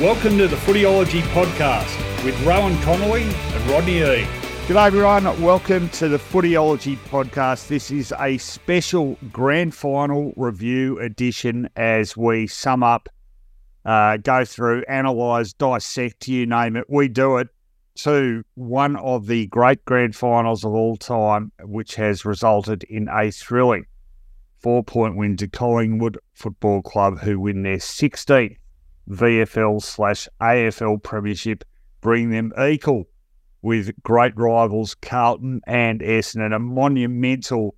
Welcome to the Footyology Podcast with Rohan Connolly and Rodney E. G'day everyone, welcome to the Footyology Podcast. This is a special grand final review edition as we sum up, uh, go through, analyse, dissect, you name it. We do it to one of the great grand finals of all time, which has resulted in a thrilling four point win to Collingwood Football Club, who win their 16th VFL slash AFL Premiership, bring them equal with great rivals Carlton and Essendon. A monumental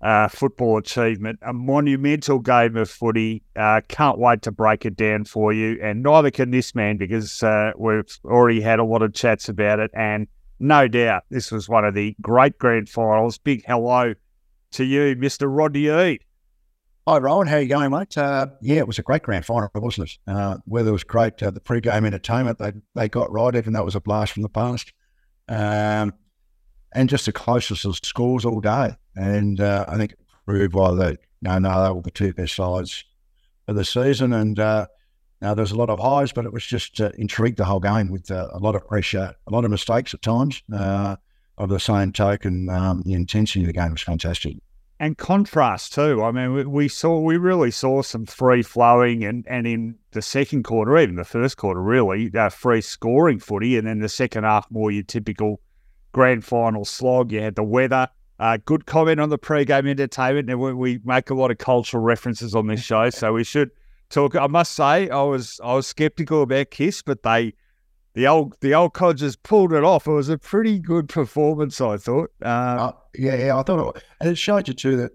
uh, football achievement, a monumental game of footy. Uh, can't wait to break it down for you. And neither can this man because uh, we've already had a lot of chats about it. And no doubt this was one of the great grand finals. Big hello to you, Mr. Rodney Eade. Hi, Rohan. How are you going, mate? Uh, yeah, it was a great grand final, wasn't it? Uh, weather was great. Uh, the pre-game entertainment they they got right, even though it was a blast from the past. Um, and just the closest of scores all day. And uh, I think it proved why they, no, no, they were the two best sides of the season. And uh, now there's a lot of highs, but it was just uh, intrigued the whole game with uh, a lot of pressure, a lot of mistakes at times. Uh, of the same token, um, the intensity of the game was fantastic and contrast too. I mean, we, we, saw we really saw some free flowing, and and in the second quarter, even the first quarter, really uh, free scoring footy, and then the second half more your typical grand final slog. You had the weather. Uh, good comment on the pre-game entertainment. And we, we make a lot of cultural references on this show, so we should talk. I must say, I was I was skeptical about Kiss, but they the old the old codgers pulled it off. It was a pretty good performance, I thought. Uh, uh, yeah, yeah, I thought, it, and it showed you too that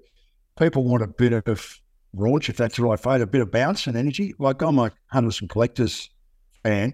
people want a bit of raunch, if that's the right phrase, a bit of bounce and energy. Like I'm a hunters and collectors fan,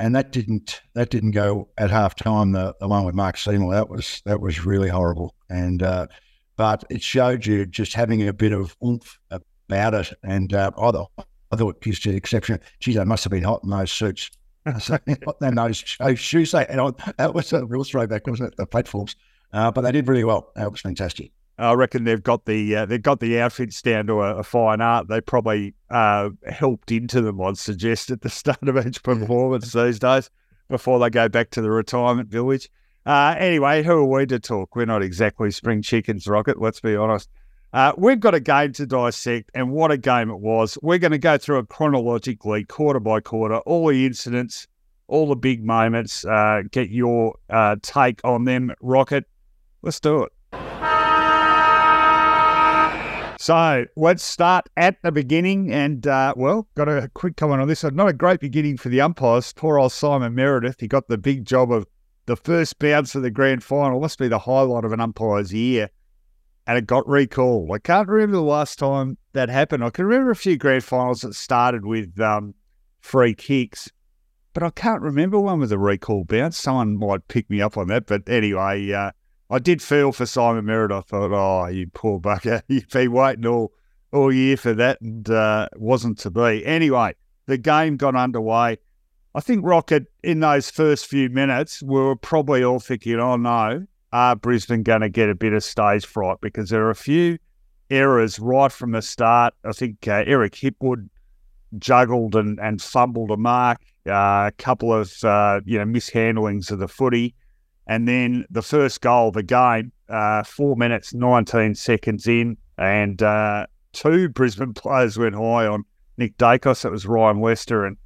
and that didn't that didn't go at half time. The, the one with Mark Seymour that was that was really horrible, and uh, but it showed you just having a bit of oomph about it, and uh, I thought I thought it just exception. Geez, they must have been hot in those suits so, and those shoes, and I, that was a real throwback, wasn't it? The platforms, uh, but they did really well. It was fantastic. I reckon they've got the uh, they've got the outfits down to a, a fine art. They probably uh, helped into them, I'd suggest, at the start of each performance these days before they go back to the retirement village. Uh, anyway, who are we to talk? We're not exactly spring chickens, Rocket. Let's be honest. Uh, we've got a game to dissect, and what a game it was. We're going to go through it chronologically, quarter by quarter, all the incidents, all the big moments, uh, get your uh, take on them. Rocket, let's do it. So let's start at the beginning. And, uh, well, got a quick comment on this. Not a great beginning for the umpires. Poor old Simon Meredith. He got the big job of the first bounce of the grand final. Must be the highlight of an umpire's year and it got recalled. I can't remember the last time that happened. I can remember a few grand finals that started with um, free kicks, but I can't remember one with a recall bounce. Someone might pick me up on that. But anyway, uh, I did feel for Simon Merritt. I thought, oh, you poor bucker, you've been waiting all, all year for that and uh, wasn't to be. Anyway, the game got underway. I think Rocket, in those first few minutes, we were probably all thinking, oh no, are Brisbane going to get a bit of stage fright? Because there are a few errors right from the start. I think uh, Eric Hipwood juggled and, and fumbled a mark, uh, a couple of uh, you know mishandlings of the footy, and then the first goal of the game, uh, four minutes nineteen seconds in, and uh, two Brisbane players went high on Nick Daicos. It was Ryan Lester and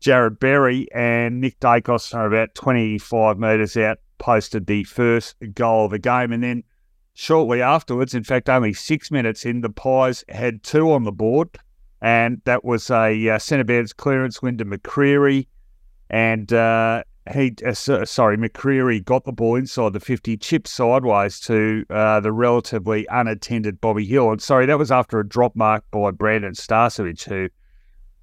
Jarrod Berry, and Nick Daicos are about twenty five metres out posted the first goal of the game. And then shortly afterwards, in fact, only six minutes in, the Pies had two on the board. And that was a uh, centre bounce clearance win to McCreery. And uh, he, uh, sorry, McCreery got the ball inside the 50, chipped sideways to uh, the relatively unattended Bobby Hill. And sorry, that was after a drop mark by Brandon Starcevich, who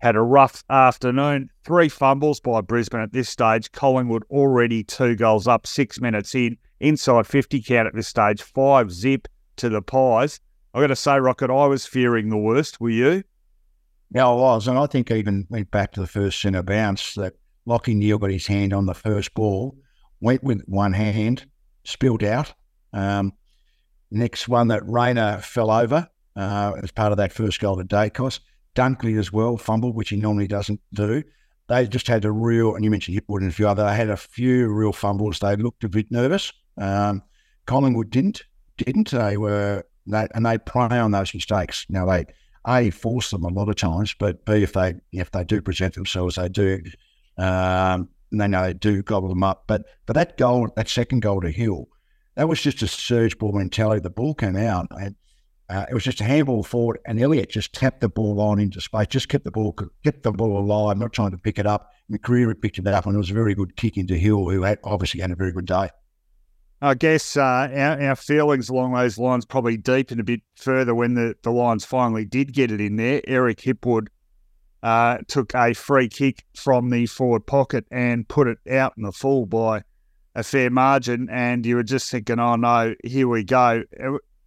had a rough afternoon. Three fumbles by Brisbane at this stage. Collingwood already two goals up, six minutes in, inside 50 count at this stage, five zip to the Pies. i got to say, Rocket, I was fearing the worst. Were you? Yeah, I was. And I think even went back to the first centre bounce that Lachie Neale got his hand on the first ball, went with one hand, spilled out. Um, next one that Rayner fell over uh, as part of that first goal to Daicos. Dunkley as well fumbled, which he normally doesn't do. they just had a real, and you mentioned Hipwood and a few other, they had a few real fumbles. They looked a bit nervous. Um, Collingwood didn't, didn't. They were, they, and they prey on those mistakes. Now, they, A, force them a lot of times, but B, if they if they do present themselves, they do, um, and they know they do gobble them up. But but that goal, that second goal to Hill, that was just a surge ball mentality. The ball came out, and uh, it was just a handball forward, and Elliott just tapped the ball on into space, just kept the ball, kept the ball alive, not trying to pick it up. McCreery picked it up, and it was a very good kick into Hill, who had, obviously had a very good day. I guess uh, our, our, feelings along those lines probably deepened a bit further when the, the Lions finally did get it in there. Eric Hipwood uh, took a free kick from the forward pocket and put it out in the full by a fair margin. And you were just thinking, oh no, here we go.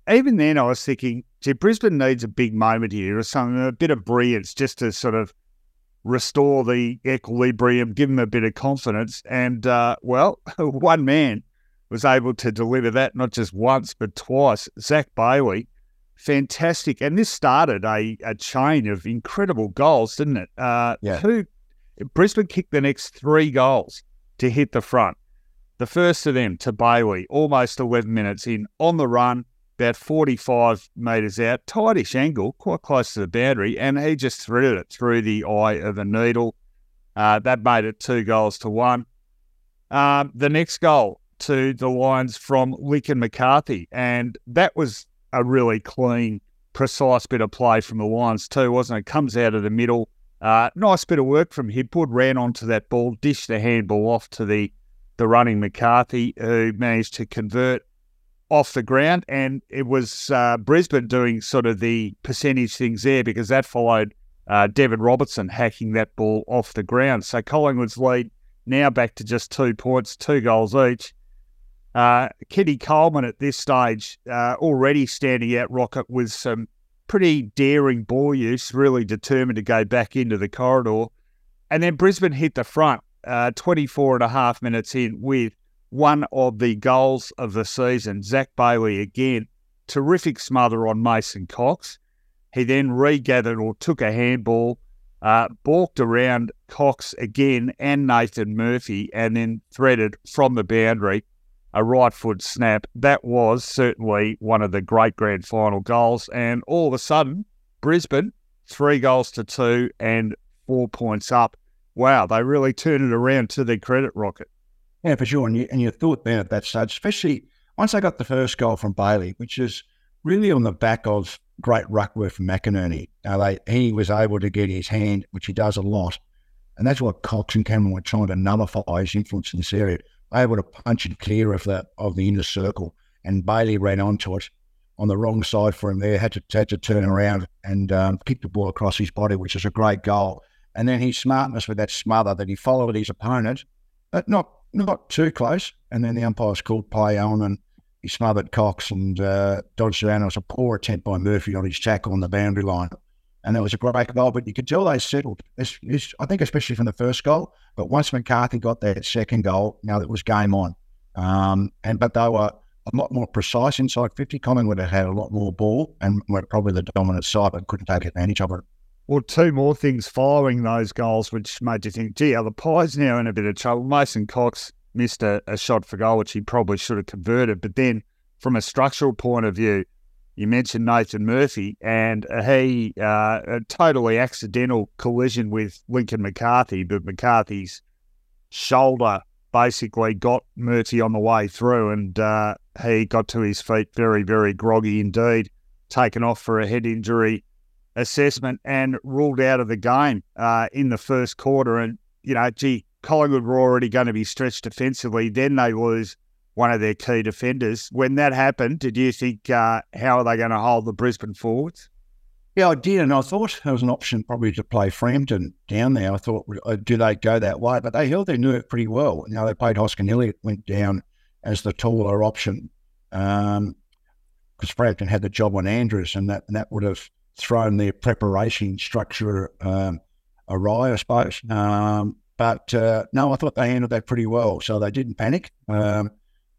Even then, I was thinking, gee, Brisbane needs a big moment here or something, a bit of brilliance just to sort of restore the equilibrium, give them a bit of confidence. And uh, well, one man was able to deliver that not just once, but twice. Zach Bailey, fantastic. And this started a, a chain of incredible goals, didn't it? Uh, yeah. Who, Brisbane kicked the next three goals to hit the front. The first of them to Bailey, almost 11 minutes in, on the run, about 45 metres out, tightish angle, quite close to the boundary, and he just threaded it through the eye of a needle. Uh, that made it two goals to one. Um, the next goal to the Lions from Lincoln McCarthy, and that was a really clean, precise bit of play from the Lions too, wasn't it? Comes out of the middle. Uh, nice bit of work from Hipwood, ran onto that ball, dished the handball off to the the running McCarthy, who managed to convert off the ground. And it was uh, Brisbane doing sort of the percentage things there because that followed uh, Robertson hacking that ball off the ground. So Collingwood's lead now back to just two points, two goals each. Uh, Keidan Coleman at this stage uh, already standing out rocket with some pretty daring ball use, really determined to go back into the corridor. And then Brisbane hit the front uh, 24 and a half minutes in with one of the goals of the season. Zach Bailey again, terrific smother on Mason Cox. He then regathered or took a handball, uh, balked around Cox again and Nathan Murphy, and then threaded from the boundary a right foot snap. That was certainly one of the great grand final goals. And all of a sudden, Brisbane, three goals to two and four points up. Wow, they really turned it around to their credit, Rocket. Yeah, for sure. And you, and you thought then at that stage, especially once I got the first goal from Bailey, which is really on the back of great ruck work from McInerney. Uh, they, he was able to get his hand, which he does a lot. And that's what Cox and Cameron were trying to nullify his influence in this area. They Able to punch it clear of the of the inner circle, and Bailey ran onto it on the wrong side for him there. Had to had to turn around and um, kick the ball across his body, which is a great goal. And then his smartness with that smother that he followed his opponent, but not not too close. And then the umpires called play on and he smothered Cox and uh, dodged around. It was a poor attempt by Murphy on his tackle on the boundary line. And that was a great goal, but you could tell they settled. It's, it's, I think, especially from the first goal. But once McCarthy got that second goal, now it was game on. Um, and but they were a lot more precise inside 50. Collingwood had had a lot more ball and were probably the dominant side, but couldn't take advantage of it. Well, two more things following those goals, which made you think, gee, are the Pies now in a bit of trouble? Mason Cox missed a, a shot for goal, which he probably should have converted. But then, from a structural point of view, you mentioned Nathan Murphy, and he uh, a totally accidental collision with Lincoln McCarthy, but McCarthy's shoulder basically got Murphy on the way through, and uh, he got to his feet very, very groggy indeed, taken off for a head injury assessment and ruled out of the game uh, in the first quarter. And, you know, gee, Collingwood were already going to be stretched defensively. Then they lose one of their key defenders. When that happened, did you think, uh, how are they going to hold the Brisbane forwards? Yeah, I did. And I thought there was an option probably to play Frampton down there. I thought, uh, do they go that way? But they held their nerve pretty well. You know, they played Hoskin Elliott, went down as the taller option. Um, because Frampton had the job on Andrews, and that and that would have thrown their preparation structure um, awry, I suppose. Um, but uh, no, I thought they handled that pretty well. So they didn't panic. Um,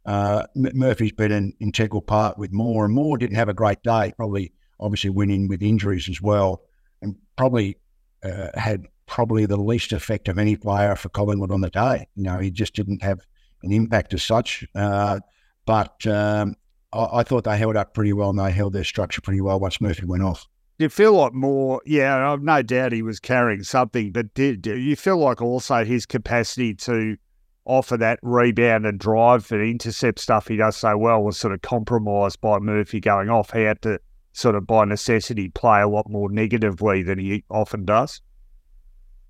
uh, Murphy's been an integral part with Moore, and Moore didn't have a great day. Probably, obviously, went in with injuries as well, and probably uh, had probably the least effect of any player for Collingwood on the day. You know, he just didn't have an impact as such. Uh, but um, I, I, thought they held up pretty well and they held their structure pretty well once Murphy went off. You feel like Moore, yeah, I've no doubt he was carrying something, but did, you feel like also his capacity to offer that rebound and drive the intercept stuff he does so well was sort of compromised by Murphy going off. He had to sort of by necessity play a lot more negatively than he often does.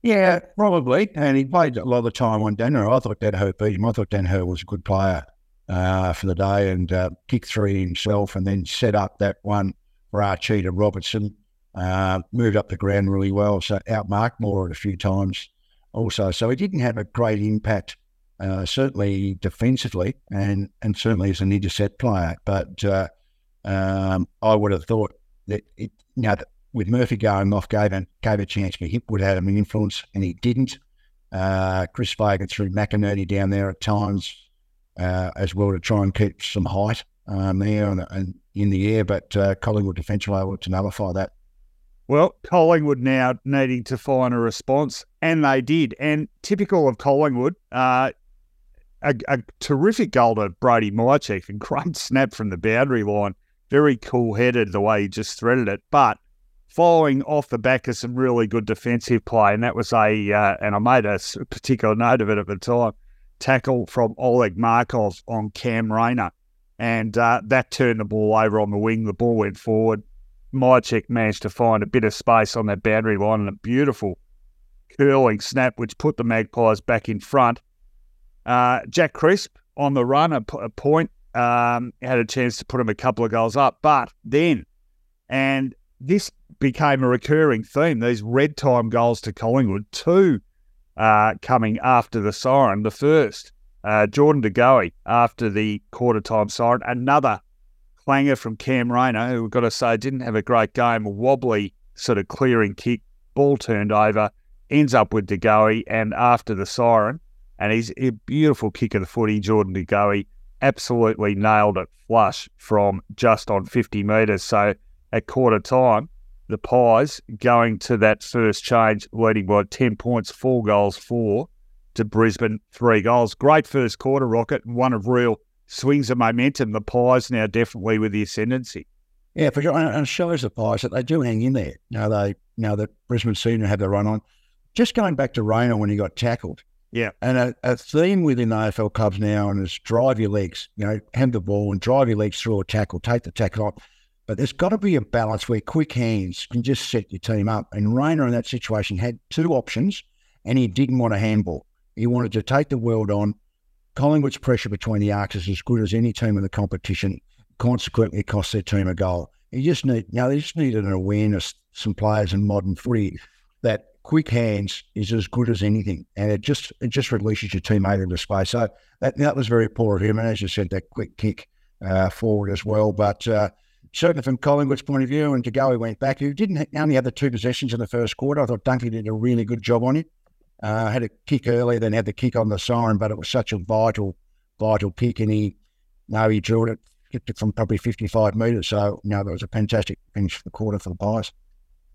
Yeah, probably. And he played a lot of the time on Daniher. I thought Daniher beat him. I thought Dan Daniher was a good player uh, for the day and uh, kicked three himself and then set up that one for Archie to Robertson. Uh, moved up the ground really well, so outmarked Moore a few times also. So he didn't have a great impact, uh, certainly defensively and, and certainly as an intercept player. But uh, um, I would have thought that it, you know, with Murphy going off, gave a, gave a chance for him, would have had an influence, and he didn't. Uh, Chris Fagan threw McInerney down there at times uh, as well to try and keep some height um, there and, and, in the air, but uh, Collingwood defence were able to nullify that. Well, Collingwood now needing to find a response, and they did. And typical of Collingwood, uh, a, a, terrific goal to Brady Mihocek and great snap from the boundary line. Very cool headed the way he just threaded it. But following off the back of some really good defensive play, and that was a, uh, and I made a particular note of it at the time, tackle from Oleg Markov on Cam Rayner. And uh, that turned the ball over on the wing. The ball went forward. Mihocek managed to find a bit of space on that boundary line and a beautiful curling snap, which put the Magpies back in front. Uh, Jack Crisp on the run, a, a point, um, had a chance to put him a couple of goals up. But then, and this became a recurring theme, these red time goals to Collingwood, two uh, coming after the siren. The first, uh, Jordan De Goey after the quarter time siren. Another clanger from Cam Rayner, who we've got to say didn't have a great game, wobbly sort of clearing kick, ball turned over, ends up with De Goey, and after the siren, and he's a beautiful kick of the footy, Jordan De Goey absolutely nailed it. Flush from just on 50 metres. So at quarter time, the Pies going to that first change, leading by 10 points, four goals, four to Brisbane, three goals. Great first quarter, Rocket, and one of real swings of momentum. The Pies now definitely with the ascendancy. Yeah, for sure. And it shows the Pies that they do hang in there. Now they now that Brisbane seem to have the run on. Just going back to Rayner when he got tackled. Yeah. And a, a theme within the AFL clubs now and is drive your legs, you know, hand the ball and drive your legs through a tackle, take the tackle off. But there's got to be a balance where quick hands can just set your team up. And Rayner in that situation had two options and he didn't want a handball. He wanted to take the world on. Collingwood's pressure between the arcs is as good as any team in the competition. Consequently, it cost their team a goal. You just need, you know, they just needed an awareness, some players in modern footy that quick hands is as good as anything, and it just it just releases your teammate into space. So that that was very poor of him, and as you said, that quick kick uh, forward as well. But uh, certainly from Collingwood's point of view, and to go, he went back. He didn't only have the two possessions in the first quarter. I thought Dunkley did a really good job on it. Uh, had a kick earlier, then had the kick on the siren, but it was such a vital, vital kick, and he, no, he drilled it, kicked it from probably 55 metres. So, you know, that was a fantastic finish for the quarter for the Pies.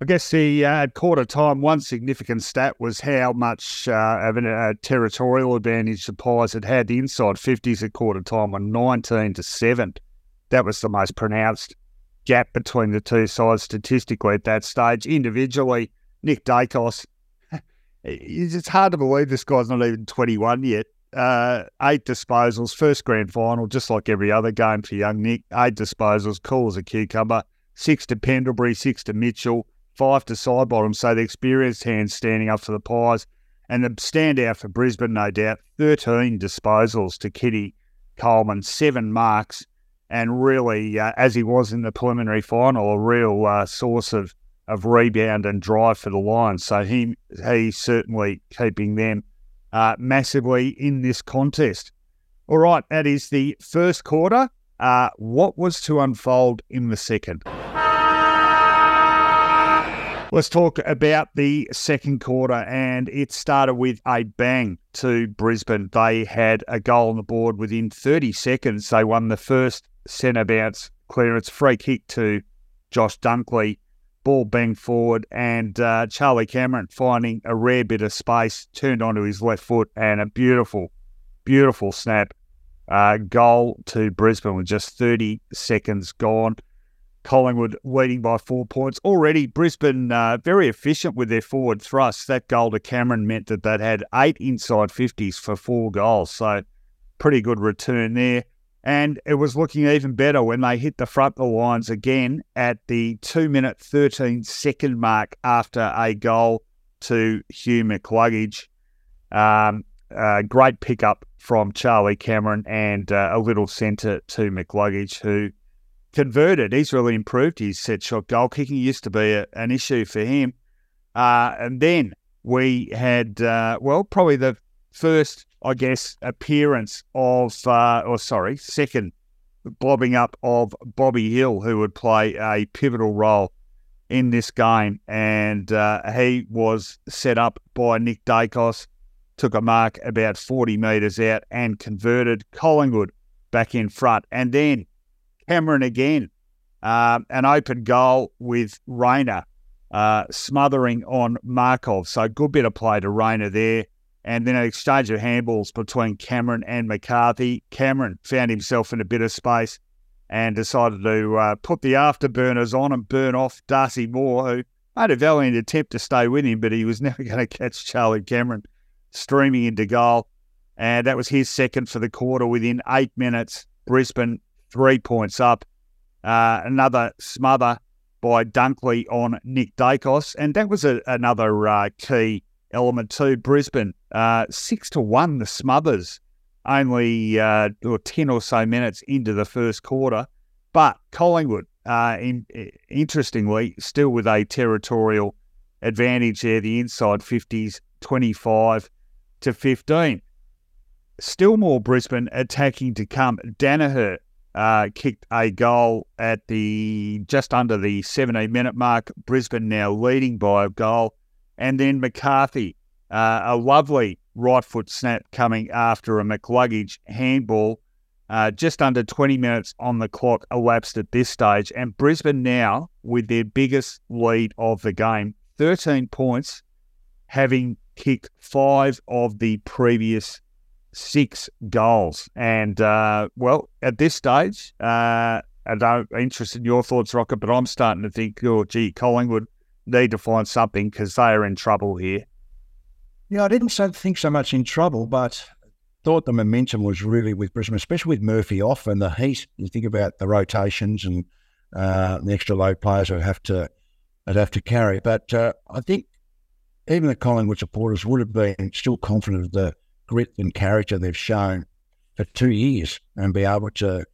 I guess the uh, quarter time, one significant stat was how much uh, of a uh, territorial advantage the Pies had had. The inside 50s at quarter time were 19 to 7. That was the most pronounced gap between the two sides statistically at that stage. Individually, Nick Daicos, it's hard to believe this guy's not even 21 yet. Uh, eight disposals, first grand final, just like every other game for young Nick. Eight disposals, cool as a cucumber. Six to Pendlebury, six to Mitchell five to Sidebottom. So the experienced hands standing up for the Pies. And the standout for Brisbane, no doubt, 13 disposals to Keidan Coleman, seven marks, and really, uh, as he was in the preliminary final, a real uh, source of, of rebound and drive for the Lions. So he he's certainly keeping them uh, massively in this contest. All right, that is the first quarter. Uh, what was to unfold in the second? Let's talk about the second quarter, and it started with a bang to Brisbane. They had a goal on the board within 30 seconds. They won the first centre bounce clearance, free kick to Josh Dunkley ball banged forward, and uh, Charlie Cameron finding a rare bit of space, turned onto his left foot, and a beautiful, beautiful snap uh, goal to Brisbane with just 30 seconds gone. Collingwood leading by four points. Already, Brisbane uh, very efficient with their forward thrust. That goal to Cameron meant that they'd had eight inside 50s for four goals. So, pretty good return there. And it was looking even better when they hit the front of the lines again at the two minute, 13 second mark after a goal to Hugh McCluggage. Um, uh, great pickup from Charlie Cameron and uh, a little centre to McCluggage, who converted. He's really improved his set shot goal kicking. Used to be a, an issue for him. Uh, and then we had, uh, well, probably the first, I guess, appearance of, uh, or sorry, second bobbing up of Bobby Hill, who would play a pivotal role in this game. And uh, he was set up by Nick Daicos, took a mark about 40 metres out and converted Collingwood back in front. And then Cameron again, uh, an open goal with Rayner uh, smothering on Markov. So good bit of play to Rayner there. And then an exchange of handballs between Cameron and McCarthy. Cameron found himself in a bit of space and decided to uh, put the afterburners on and burn off Darcy Moore, who made a valiant attempt to stay with him, but he was never going to catch Charlie Cameron streaming into goal. And that was his second for the quarter within eight minutes. Brisbane three points up. Uh, another smother by Dunkley on Nick Daicos. And that was a, another uh, key element too. Brisbane, uh, six to one, the smothers, only uh, or 10 or so minutes into the first quarter. But Collingwood, uh, in, interestingly, still with a territorial advantage there, the inside 50s, 25 to 15. Still more Brisbane attacking to come. Daniher uh, kicked a goal at the just under the 17 minute mark. Brisbane now leading by a goal. And then McCarthy, uh, a lovely right foot snap coming after a McCluggage handball. Uh, just under 20 minutes on the clock elapsed at this stage. And Brisbane now with their biggest lead of the game, 13 points, having kicked five of the previous six goals. And, uh, well, at this stage, uh, and I'm interested in your thoughts, Rocket, but I'm starting to think, oh, gee, Collingwood need to find something because they are in trouble here. Yeah, I didn't think so much in trouble, but thought the momentum was really with Brisbane, especially with Murphy off and the heat. You think about the rotations and uh, the extra load players would have to would have to carry. But uh, I think even the Collingwood supporters would have been still confident of the grit and character they've shown for two years and be able to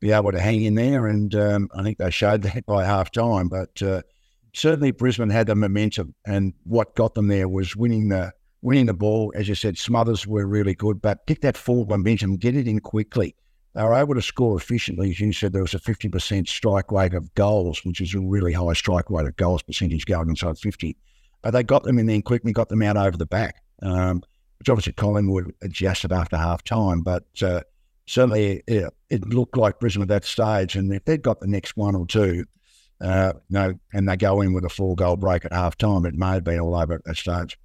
be able to hang in there. And um, I think they showed that by half time. But uh, certainly Brisbane had the momentum, and what got them there was winning the winning the ball. As you said, Smothers were really good, but pick that forward momentum, get it in quickly. They were able to score efficiently. As you said, there was a 50% strike rate of goals, which is a really high strike rate of goals percentage going inside 50. But they got them in there quickly, got them out over the back. Um, which obviously Collingwood adjusted after half time. But uh, certainly yeah, it looked like Brisbane at that stage. And if they'd got the next one or two, uh, you know, and they go in with a four goal break at half time, it may have been all over at that stage.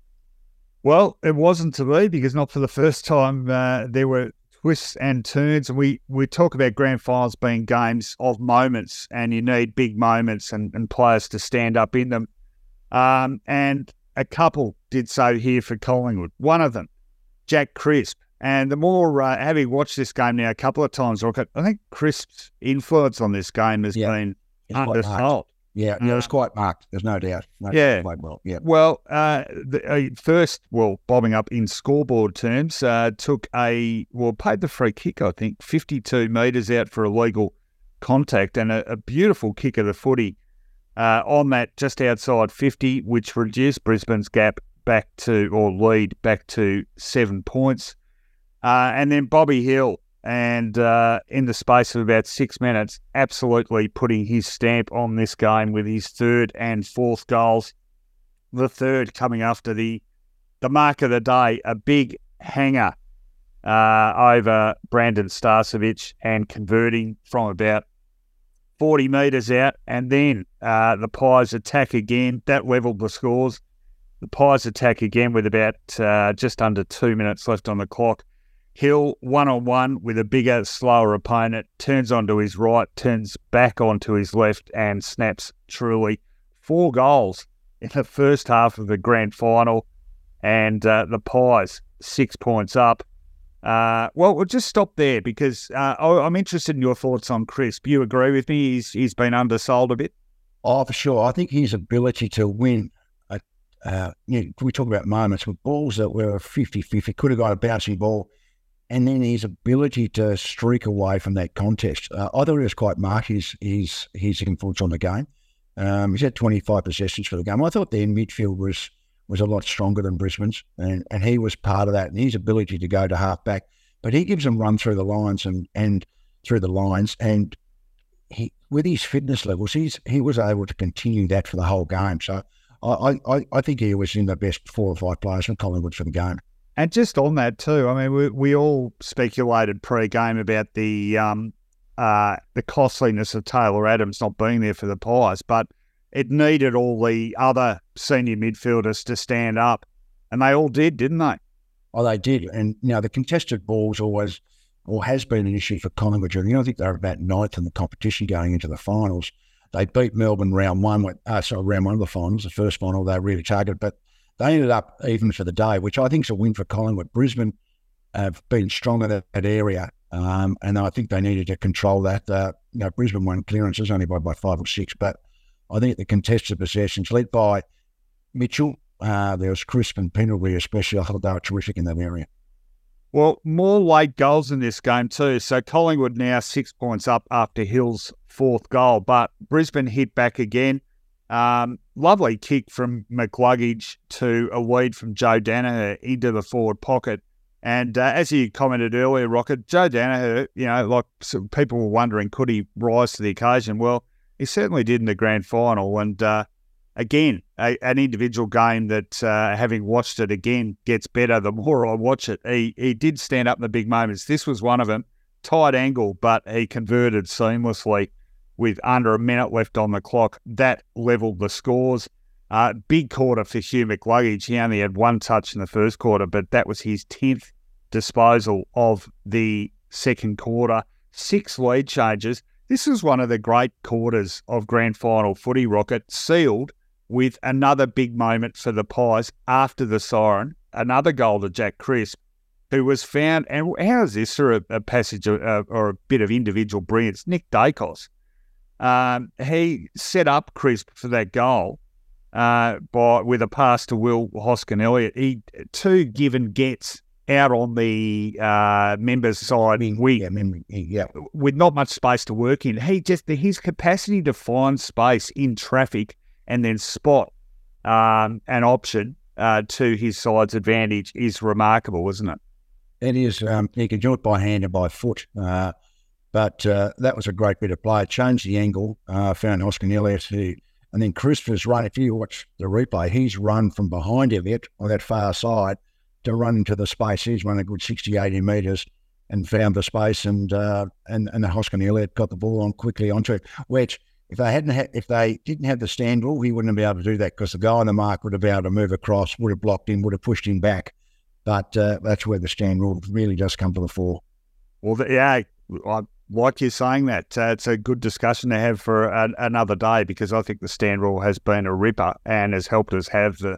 Well, it wasn't to be because not for the first time uh, there were twists and turns. And we, we talk about grand finals being games of moments, and you need big moments and, and players to stand up in them. Um, and a couple did so here for Collingwood. One of them, Jack Crisp. And the more, uh, having watched this game now a couple of times, I think Crisp's influence on this game has yeah. been undersold. Yeah, yeah, it was uh, quite marked. There's no doubt. No yeah, played well. Yeah. Well, uh, the, uh, first, well, bobbing up in scoreboard terms, uh, took a well, paid the free kick. I think 52 metres out for illegal contact and a, a beautiful kick of the footy uh, on that just outside 50, which reduced Brisbane's gap back to, or lead back to seven points. Uh, and then Bobby Hill, and uh, in the space of about six minutes, absolutely putting his stamp on this game with his third and fourth goals. The third coming after the the mark of the day, a big hanger uh, over Brandon Starcevich and converting from about 40 metres out, and then uh, the Pies attack again. That levelled the scores. The Pies attack again with about uh, just under two minutes left on the clock. Hill one on one with a bigger, slower opponent, turns onto his right, turns back onto his left, and snaps truly four goals in the first half of the grand final. And uh, the Pies six points up. Uh, well, we'll just stop there because uh, I'm interested in your thoughts on Crisp. You agree with me? He's he's been undersold a bit. Oh, for sure. I think his ability to win. Uh, uh you know, we talk about moments with balls that were 50 50, could have got a bouncing ball and then his ability to streak away from that contest. Uh, I thought it was quite marked his his his influence on the game. Um, he's had 25 possessions for the game. I thought their midfield was was a lot stronger than Brisbane's, and, and he was part of that. And his ability to go to half back, but he gives them run through the lines and and through the lines, and he with his fitness levels, he's he was able to continue that for the whole game. So I I, I think he was in the best four or five players from Collingwood for the game. And just on that too, I mean, we, we all speculated pre-game about the um, uh, the costliness of Taylor Adams not being there for the Pies, but it needed all the other senior midfielders to stand up, and they all did, didn't they? Oh, they did. And you know, the contested balls always or has been an issue for Collingwood. You know, I think they're about ninth in the competition going into the finals. They beat Melbourne round one, uh, sorry, round one of the finals, the first final they really targeted, but they ended up even for the day, which I think is a win for Collingwood. Brisbane have been strong in that, that area, um, and I think they needed to control that. Uh, you know, Brisbane won clearances only by, by five or six, but I think the contested possessions led by Mitchell, uh, there was Crisp and Pendlebury especially. I thought they were terrific in that area. Well, more late goals in this game too. So Collingwood now six points up after Hill's fourth goal, but Brisbane hit back again. Um, lovely kick from McCluggage to a weed from Joe Daniher into the forward pocket. And uh, as you commented earlier, Rocket, Joe Daniher, you know, like people were wondering, could he rise to the occasion? Well, he certainly did in the grand final. And uh, again, a, an individual game that, uh, having watched it again, gets better the more I watch it. He, he did stand up in the big moments. This was one of them. Tight angle, but he converted seamlessly with under a minute left on the clock. That levelled the scores. Uh, big quarter for Hugh McCluggage. He only had one touch in the first quarter, but that was his 10th disposal of the second quarter. Six lead changes. This is one of the great quarters of grand final footy rocket, sealed with another big moment for the Pies after the siren. Another goal to Jack Crisp, who was found. And how is this for a, a passage of, uh, or a bit of individual brilliance? Nick Daicos um, he set up Crisp for that goal uh, by with a pass to Will Hoskin Elliott. He two given gets out on the uh, members side wing, yeah, yeah, with not much space to work in. He just his capacity to find space in traffic and then spot um, an option uh, to his side's advantage is remarkable, isn't it? It is. Um, he can do it by hand and by foot. Uh, but uh, that was a great bit of play. Changed the angle, uh, found Hoskin Elliott, who, and then Christopher's run. If you watch the replay, he's run from behind Elliott on that far side to run into the space. He's run a good 60, 80 metres and found the space, and uh, and and Hoskin Elliott got the ball on quickly onto it. Which, if they hadn't, ha- if they didn't have the stand rule, he wouldn't have been able to do that because the guy on the mark would have been able to move across, would have blocked him, would have pushed him back. But uh, that's where the stand rule really does come to the fore. Well, yeah, like you're saying that. Uh, it's a good discussion to have for a, another day because I think the stand rule has been a ripper and has helped us have the,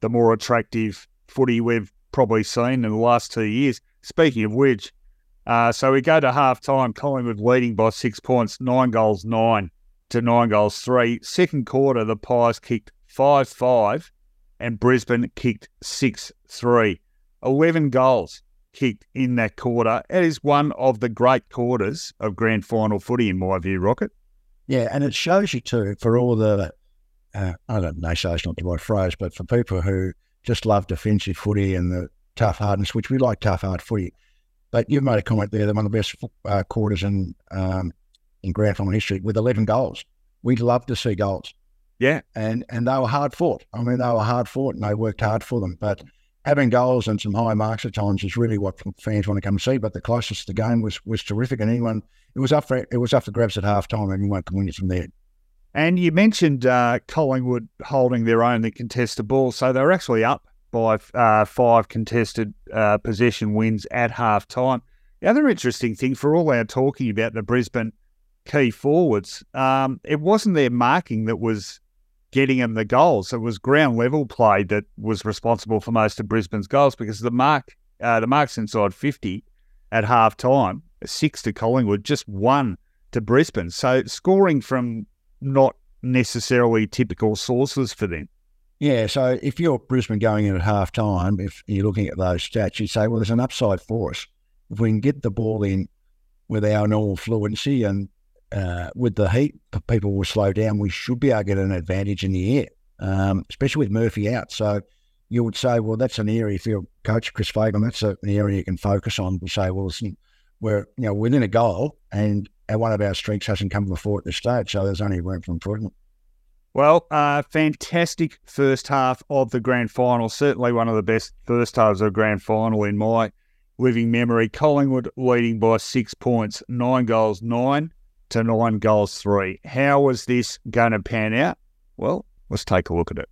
the more attractive footy we've probably seen in the last two years. Speaking of which, uh, so we go to half time, Collingwood leading by six points, nine goals, nine to nine goals, three. Second quarter, the Pies kicked 5 5 and Brisbane kicked 6 3. 11 goals kicked in that quarter. It is one of the great quarters of grand final footy, in my view, Rocket. Yeah, and it shows you too for all the, uh, I don't know, so it's not the right phrase, but for people who just love defensive footy and the tough hardness, which we like tough hard footy. But you've made a comment there that one of the best uh, quarters in um, in grand final history with 11 goals. We'd love to see goals. Yeah. And and they were hard fought. I mean, they were hard fought and they worked hard for them. But having goals and some high marks at times is really what fans want to come see. But the closest the game was was terrific, and anyone it was up for it was up for grabs at half time. Anyone can win it from there. And you mentioned uh, Collingwood holding their only contested ball, so they were actually up by uh, five contested uh, possession wins at half time. The other interesting thing for all our talking about the Brisbane key forwards, um, it wasn't their marking that was getting them the goals. It was ground level play that was responsible for most of Brisbane's goals because the mark, uh, the marks inside fifty at half time, six to Collingwood, just one to Brisbane. So scoring from not necessarily typical sources for them. Yeah, so if you're Brisbane going in at half time, if you're looking at those stats, you say, well, there's an upside for us. If we can get the ball in with our normal fluency and uh, with the heat, people will slow down. We should be able to get an advantage in the air, um, especially with Murphy out. So you would say, well, that's an area, if you're coach Chris Fagan, that's an area you can focus on. We say, well, listen, we're you know within a goal, and one of our streaks hasn't come before at this stage, so there's only room for improvement. Well, uh, fantastic first half of the grand final. Certainly one of the best first halves of the grand final in my living memory. Collingwood leading by six points, nine goals, nine to nine goals, three. How was this going to pan out? Well, let's take a look at it.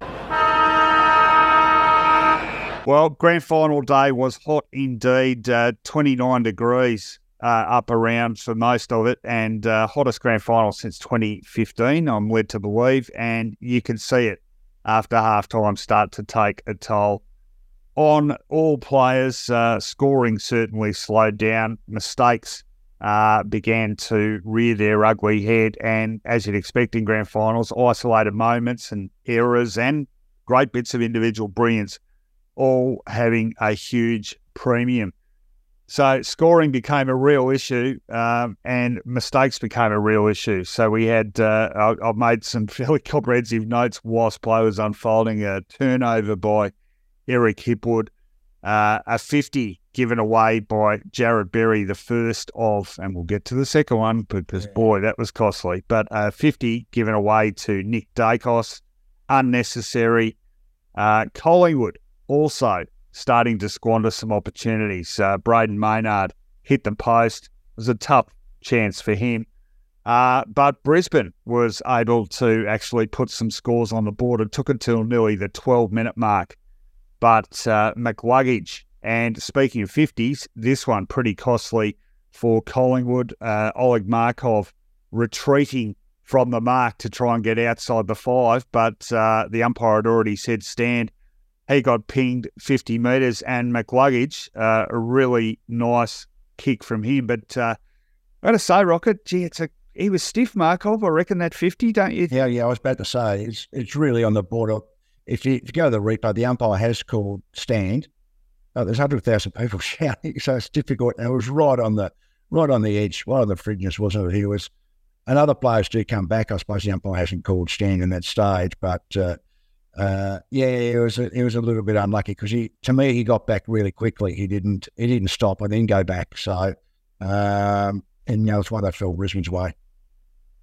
Well, grand final day was hot indeed, uh, 29 degrees uh, up around for most of it, and uh, hottest grand final since 2015. I'm led to believe, and you can see it after halftime start to take a toll on all players. Uh, scoring certainly slowed down. Mistakes uh, began to rear their ugly head, and as you'd expect in grand finals, isolated moments and errors and great bits of individual brilliance, all having a huge premium. So scoring became a real issue, um, and mistakes became a real issue. So we had uh, I, have made some fairly comprehensive notes whilst play was unfolding. A turnover by Eric Hipwood, uh, a fifty given away by Jarrod Berry, the first of, and we'll get to the second one because yeah. boy that was costly. But a fifty given away to Nick Daicos, unnecessary. Uh, Collingwood also starting to squander some opportunities. Uh, Brayden Maynard hit the post. It was a tough chance for him. Uh, but Brisbane was able to actually put some scores on the board. It took until nearly the 12 minute mark. But uh, McCluggage, and speaking of 50s, this one pretty costly for Collingwood. Uh, Oleg Markov retreating from the mark to try and get outside the five, but uh, the umpire had already said stand he got pinged 50 metres and McCluggage, uh, a really nice kick from him. But uh, I got to say, Rocket, gee, it's a he was stiff, Markov. I reckon that 50, don't you? Yeah, yeah. I was about to say it's it's really on the border. If you, if you go to the replay, the umpire has called stand. Oh, there's hundred thousand people shouting, so it's difficult. And it was right on the right on the edge, right on the fringes, wasn't it? He was. And other players do come back. I suppose the umpire hasn't called stand in that stage, but uh, uh, yeah, it was a, it was a little bit unlucky because he, to me, he got back really quickly. He didn't he didn't stop and then go back. So, um, and you know, it's why they fell Brisbane's way.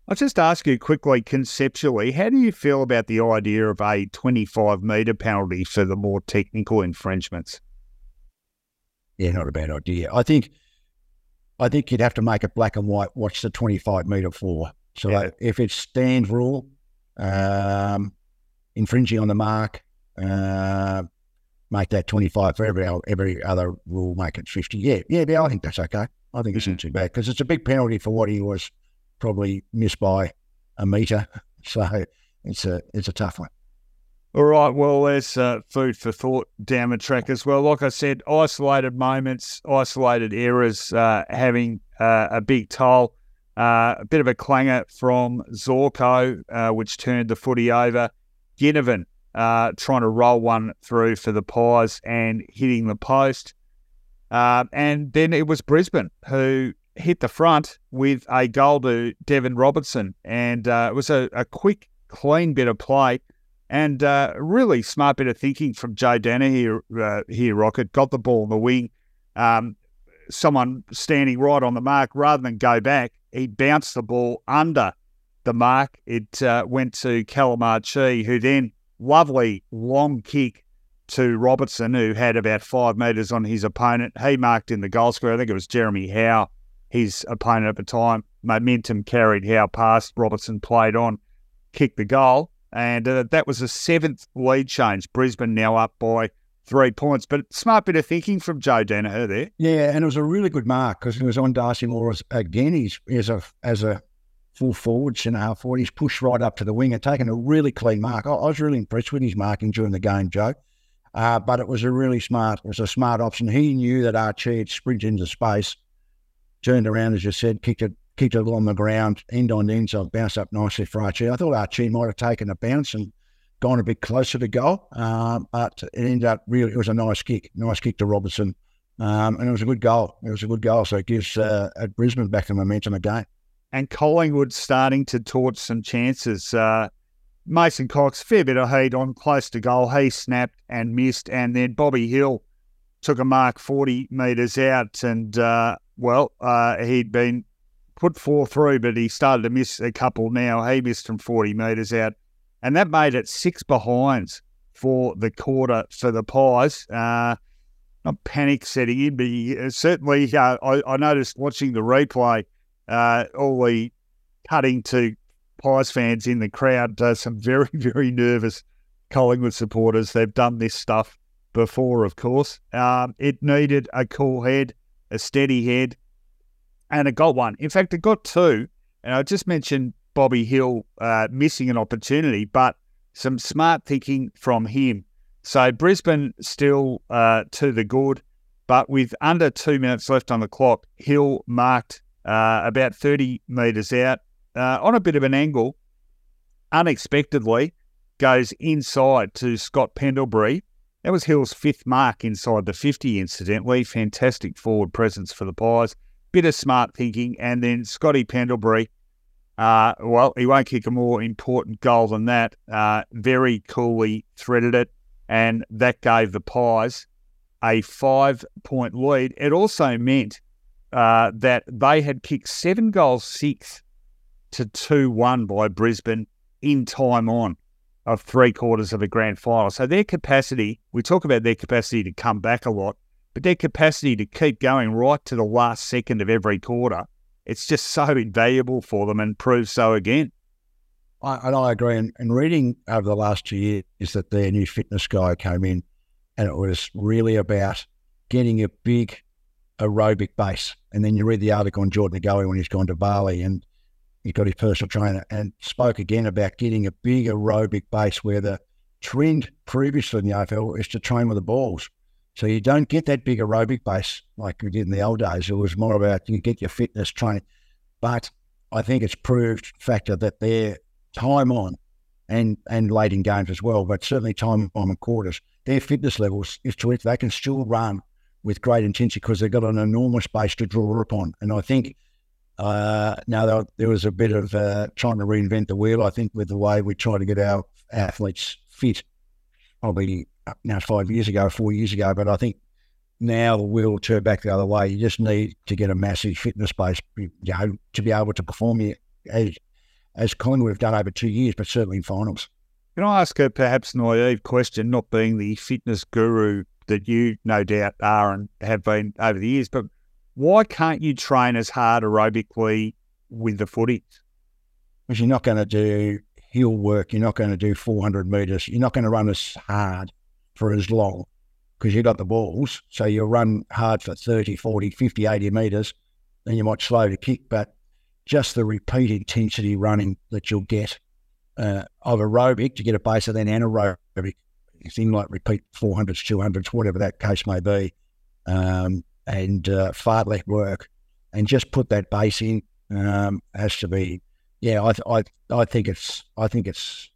I'll just ask you quickly, conceptually, how do you feel about the idea of a 25 metre penalty for the more technical infringements? Yeah, not a bad idea. I think, I think you'd have to make it black and white. What's the 25 metre for? So yeah. if it's stand rule, um, infringing on the mark, uh, make that 25 for every every other rule, make it 50. Yeah, yeah, yeah I think that's okay. I think it's not too bad because it's a big penalty for what he was probably missed by a metre. So it's a it's a tough one. All right, well, there's uh, food for thought down the track as well. Like I said, isolated moments, isolated errors, uh, having uh, a big toll. Uh, a bit of a clanger from Zorko, uh, which turned the footy over. Ginnivan uh, trying to roll one through for the Pies and hitting the post. And then it was Brisbane who hit the front with a goal to Deven Robertson. And uh, it was a, a, quick, clean bit of play and uh, really smart bit of thinking from Joe Daniher here, uh, here, Rocket. Got the ball in the wing. Um, someone standing right on the mark rather than go back, he bounced the ball under the mark. It uh, went to Calamarchi, who then, lovely long kick to Robertson, who had about five metres on his opponent. He marked in the goal square. I think it was Jeremy Howe, his opponent at the time. Momentum carried Howe past. Robertson played on, kicked the goal. And uh, that was a seventh lead change. Brisbane now up by three points. But smart bit of thinking from Joe Daniher there. Yeah, and it was a really good mark because it was on Darcy Moore again. He's as a as a full forward, centre half forward. He's pushed right up to the wing and taken a really clean mark. I, I was really impressed with his marking during the game, Joe. Uh, but it was a really smart, it was a smart option. He knew that Archie had sprinted into space, turned around, as you said, kicked it, kicked it on the ground, end on end, so it bounced up nicely for Archie. I thought Archie might have taken a bounce and gone a bit closer to goal, uh, but it ended up really, it was a nice kick, nice kick to Robertson. Um, and it was a good goal. It was a good goal. So it gives uh, Brisbane back the momentum again. And Collingwood starting to torch some chances. Uh, Mason Cox, fair bit of heat on close to goal. He snapped and missed. And then Bobby Hill took a mark 40 metres out. And, uh, well, uh, he'd been put four through, but he started to miss a couple now. He missed from 40 metres out. And that made it six behinds for the quarter for the Pies. Uh, not panic setting in, but certainly uh, I, I, noticed watching the replay, uh, all the cutting to Pies fans in the crowd, uh, some very, very nervous Collingwood supporters. They've done this stuff before, of course. Um, it needed a cool head, a steady head, and it got one. In fact, it got two. And I just mentioned Bobby Hill uh, missing an opportunity, but some smart thinking from him. So Brisbane still uh, to the good, but with under two minutes left on the clock, Hill marked uh, about 30 metres out uh, on a bit of an angle, unexpectedly goes inside to Scott Pendlebury. That was Hill's fifth mark inside the 50, incidentally. Fantastic forward presence for the Pies. Bit of smart thinking. And then Scotty Pendlebury, uh, well, he won't kick a more important goal than that. Uh, very coolly threaded it. And that gave the Pies a five point lead. It also meant uh, that they had kicked seven goals six to 2 1 by Brisbane in time on of three quarters of a grand final. So their capacity, we talk about their capacity to come back a lot, but their capacity to keep going right to the last second of every quarter, it's just so invaluable for them and proves so again. I, and I agree. And, and reading over the last two years is that their new fitness guy came in and it was really about getting a big aerobic base. And then you read the article on Jordan Goey when he's gone to Bali and he got his personal trainer and spoke again about getting a big aerobic base where the trend previously in the AFL is to train with the balls. So you don't get that big aerobic base like we did in the old days. It was more about you get your fitness training. But I think it's proved factor that their time on and and late in games as well, but certainly time on in quarters, their fitness levels is to it. They can still run with great intensity because they've got an enormous base to draw upon. And I think uh, now, there, there, was a bit of uh, trying to reinvent the wheel, I think, with the way we try to get our athletes fit, probably now five years ago, four years ago. But I think now the wheel will turn back the other way. You just need to get a massive fitness base you know, to be able to perform as, as Collingwood have done over two years, but certainly in finals. Can I ask a perhaps naive question, not being the fitness guru that you no doubt are and have been over the years, but why can't you train as hard aerobically with the footy? Because you're not going to do hill work. You're not going to do 400 metres. You're not going to run as hard for as long because you've got the balls. So you'll run hard for 30, 40, 50, 80 metres. Then you might slow to kick. But just the repeat intensity running that you'll get uh, of aerobic to get a base and then anaerobic, thing like repeat 400s, 200s, whatever that case may be. Um, and uh, fartlek work, and just put that base in um, has to be. Yeah, I, I I think it's I think it's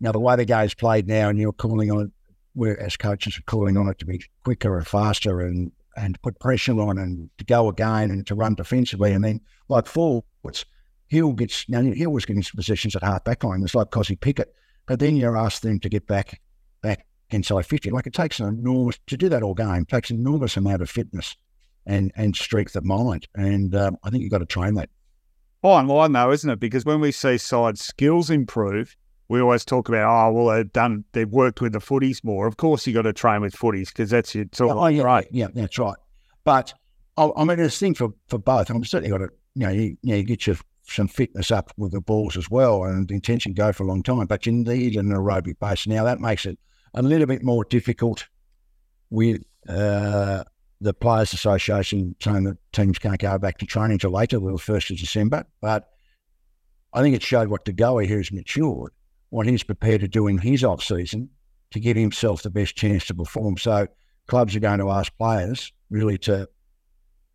now the way the game's played now, and you're calling on it. We're as coaches are calling on it to be quicker and faster, and and put pressure on, and to go again, and to run defensively, and then like forwards. Hill gets now Hill was getting positions at half back line. It's like Kozzy Pickett, but then you ask them to get back back inside fifty. Like it takes an enormous to do that all game. Takes an enormous amount of fitness and and strength of mind. And um, I think you've got to train that. Fine line though, isn't it? Because when we see side skills improve, we always talk about, oh, well, they've done, they've worked with the footies more. Of course, you've got to train with footies because that's your sort Oh, yeah, right. Yeah, that's right. But I, I mean, there's a thing for, for both. I'm certainly got to, you know, you, you, know, you get your some fitness up with the balls as well, and the intention go for a long time. But you need an aerobic base. Now that makes it a little bit more difficult with uh, the Players Association saying that teams can't go back to training until later, well, first of December. But I think it showed what De Goey, who's matured, what he's prepared to do in his off season to give himself the best chance to perform. So clubs are going to ask players really to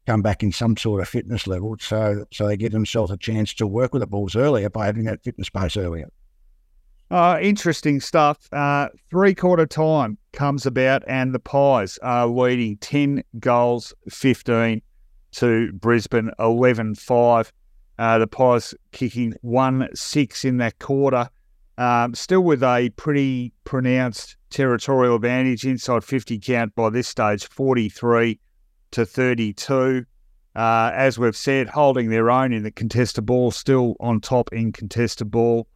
come back in some sort of fitness level so so they give themselves a chance to work with the balls earlier by having that fitness base earlier. Uh, interesting stuff. Uh, three quarter time comes about, and the Pies are leading 10 goals, 15 to Brisbane, 11 5. Uh, the Pies kicking 1 6 in that quarter. Um, still with a pretty pronounced territorial advantage inside 50 count by this stage, 43 to 32. Uh, as we've said, holding their own in the contested ball, still on top in contested ball.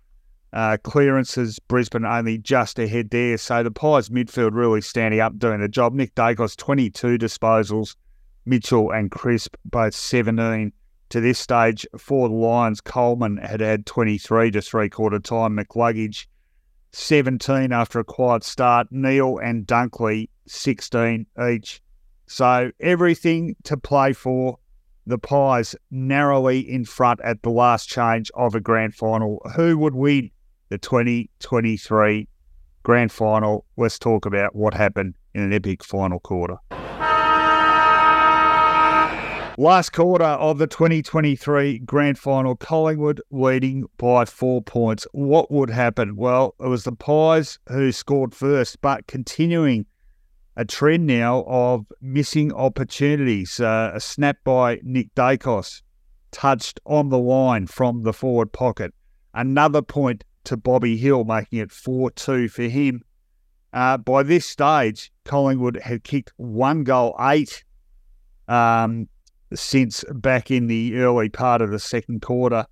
Uh, clearances, Brisbane only just ahead there. So the Pies midfield really standing up, doing the job. Nick Daicos, 22 disposals. Mitchell and Crisp, both 17 to this stage. For the Lions, Coleman had had 23 to three quarter time. McCluggage, 17 after a quiet start. Neale and Dunkley, 16 each. So everything to play for. The Pies narrowly in front at the last change of a grand final. Who would win the 2023 grand final? Let's talk about what happened in an epic final quarter. Last quarter of the 2023 grand final, Collingwood leading by four points. What would happen? Well, it was the Pies who scored first, but continuing a trend now of missing opportunities. Uh, a snap by Nick Daicos, touched on the line from the forward pocket. Another point to Bobby Hill, making it 4 2 for him. Uh, by this stage, Collingwood had kicked one goal, eight, um, since back in the early part of the second quarter.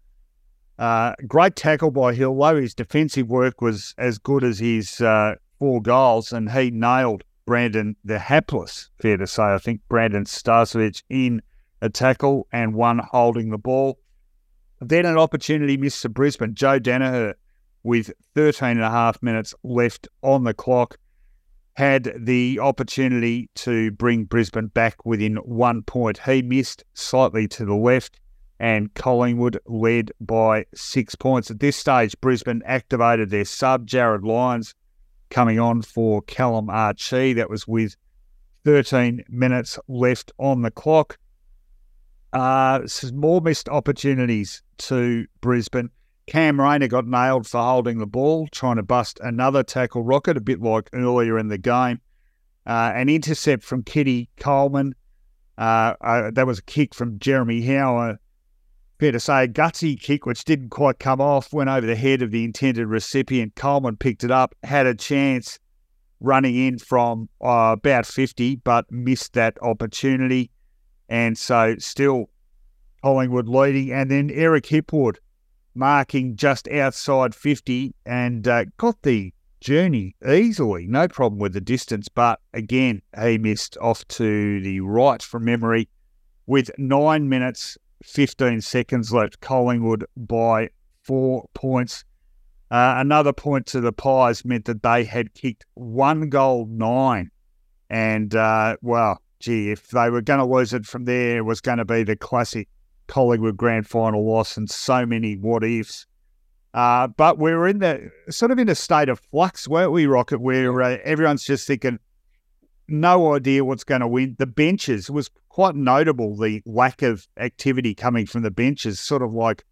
Uh, great tackle by Hill, though his defensive work was as good as his uh, four goals, and he nailed Brandon the hapless, fair to say. I think Brandon Starcevich in a tackle and one holding the ball. Then an opportunity missed to Brisbane. Joe Daniher, with 13 and a half minutes left on the clock, had the opportunity to bring Brisbane back within one point. He missed slightly to the left, and Collingwood led by six points. At this stage, Brisbane activated their sub, Jarryd Lyons, coming on for Callum Archie. That was with 13 minutes left on the clock. Uh, more missed opportunities to Brisbane. Cam Rayner got nailed for holding the ball, trying to bust another tackle rocket, a bit like earlier in the game. Uh, an intercept from Keidan Coleman. Uh, uh, that was a kick from Jeremy Howe. Fair to say, a gutsy kick, which didn't quite come off, went over the head of the intended recipient. Coleman picked it up, had a chance running in from uh, about 50, but missed that opportunity. And so still Collingwood leading. And then Eric Hipwood marking just outside 50 and uh, got the journey easily. No problem with the distance. But again, he missed off to the right from memory with nine minutes 15 seconds left. Collingwood by four points. Uh, another point to the Pies meant that they had kicked one goal nine. And, uh, well, gee, if they were going to lose it from there, it was going to be the classic Collingwood grand final loss and so many what ifs. Uh, but we were in the sort of in a state of flux, weren't we, Rocket? Where uh, everyone's just thinking, no idea what's going to win. The benches was quite notable. The lack of activity coming from the benches, sort of like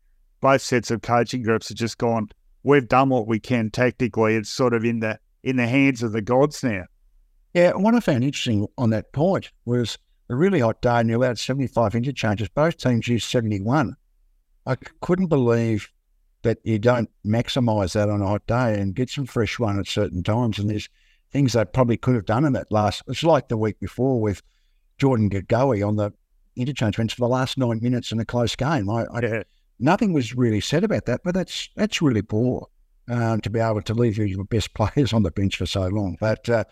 both sets of coaching groups have just gone. We've done what we can tactically. It's sort of in the in the hands of the gods now. Yeah, what I found interesting on that point was a really hot day and you allowed 75 interchanges. Both teams used 71. I couldn't believe that you don't maximise that on a hot day and get some fresh one at certain times. And there's things they probably could have done in that last. It's like the week before with Jordan De Goey on the interchange bench for the last nine minutes in a close game. I, I. Nothing was really said about that, but that's that's really poor. um, to be able to leave your best players on the bench for so long. But uh,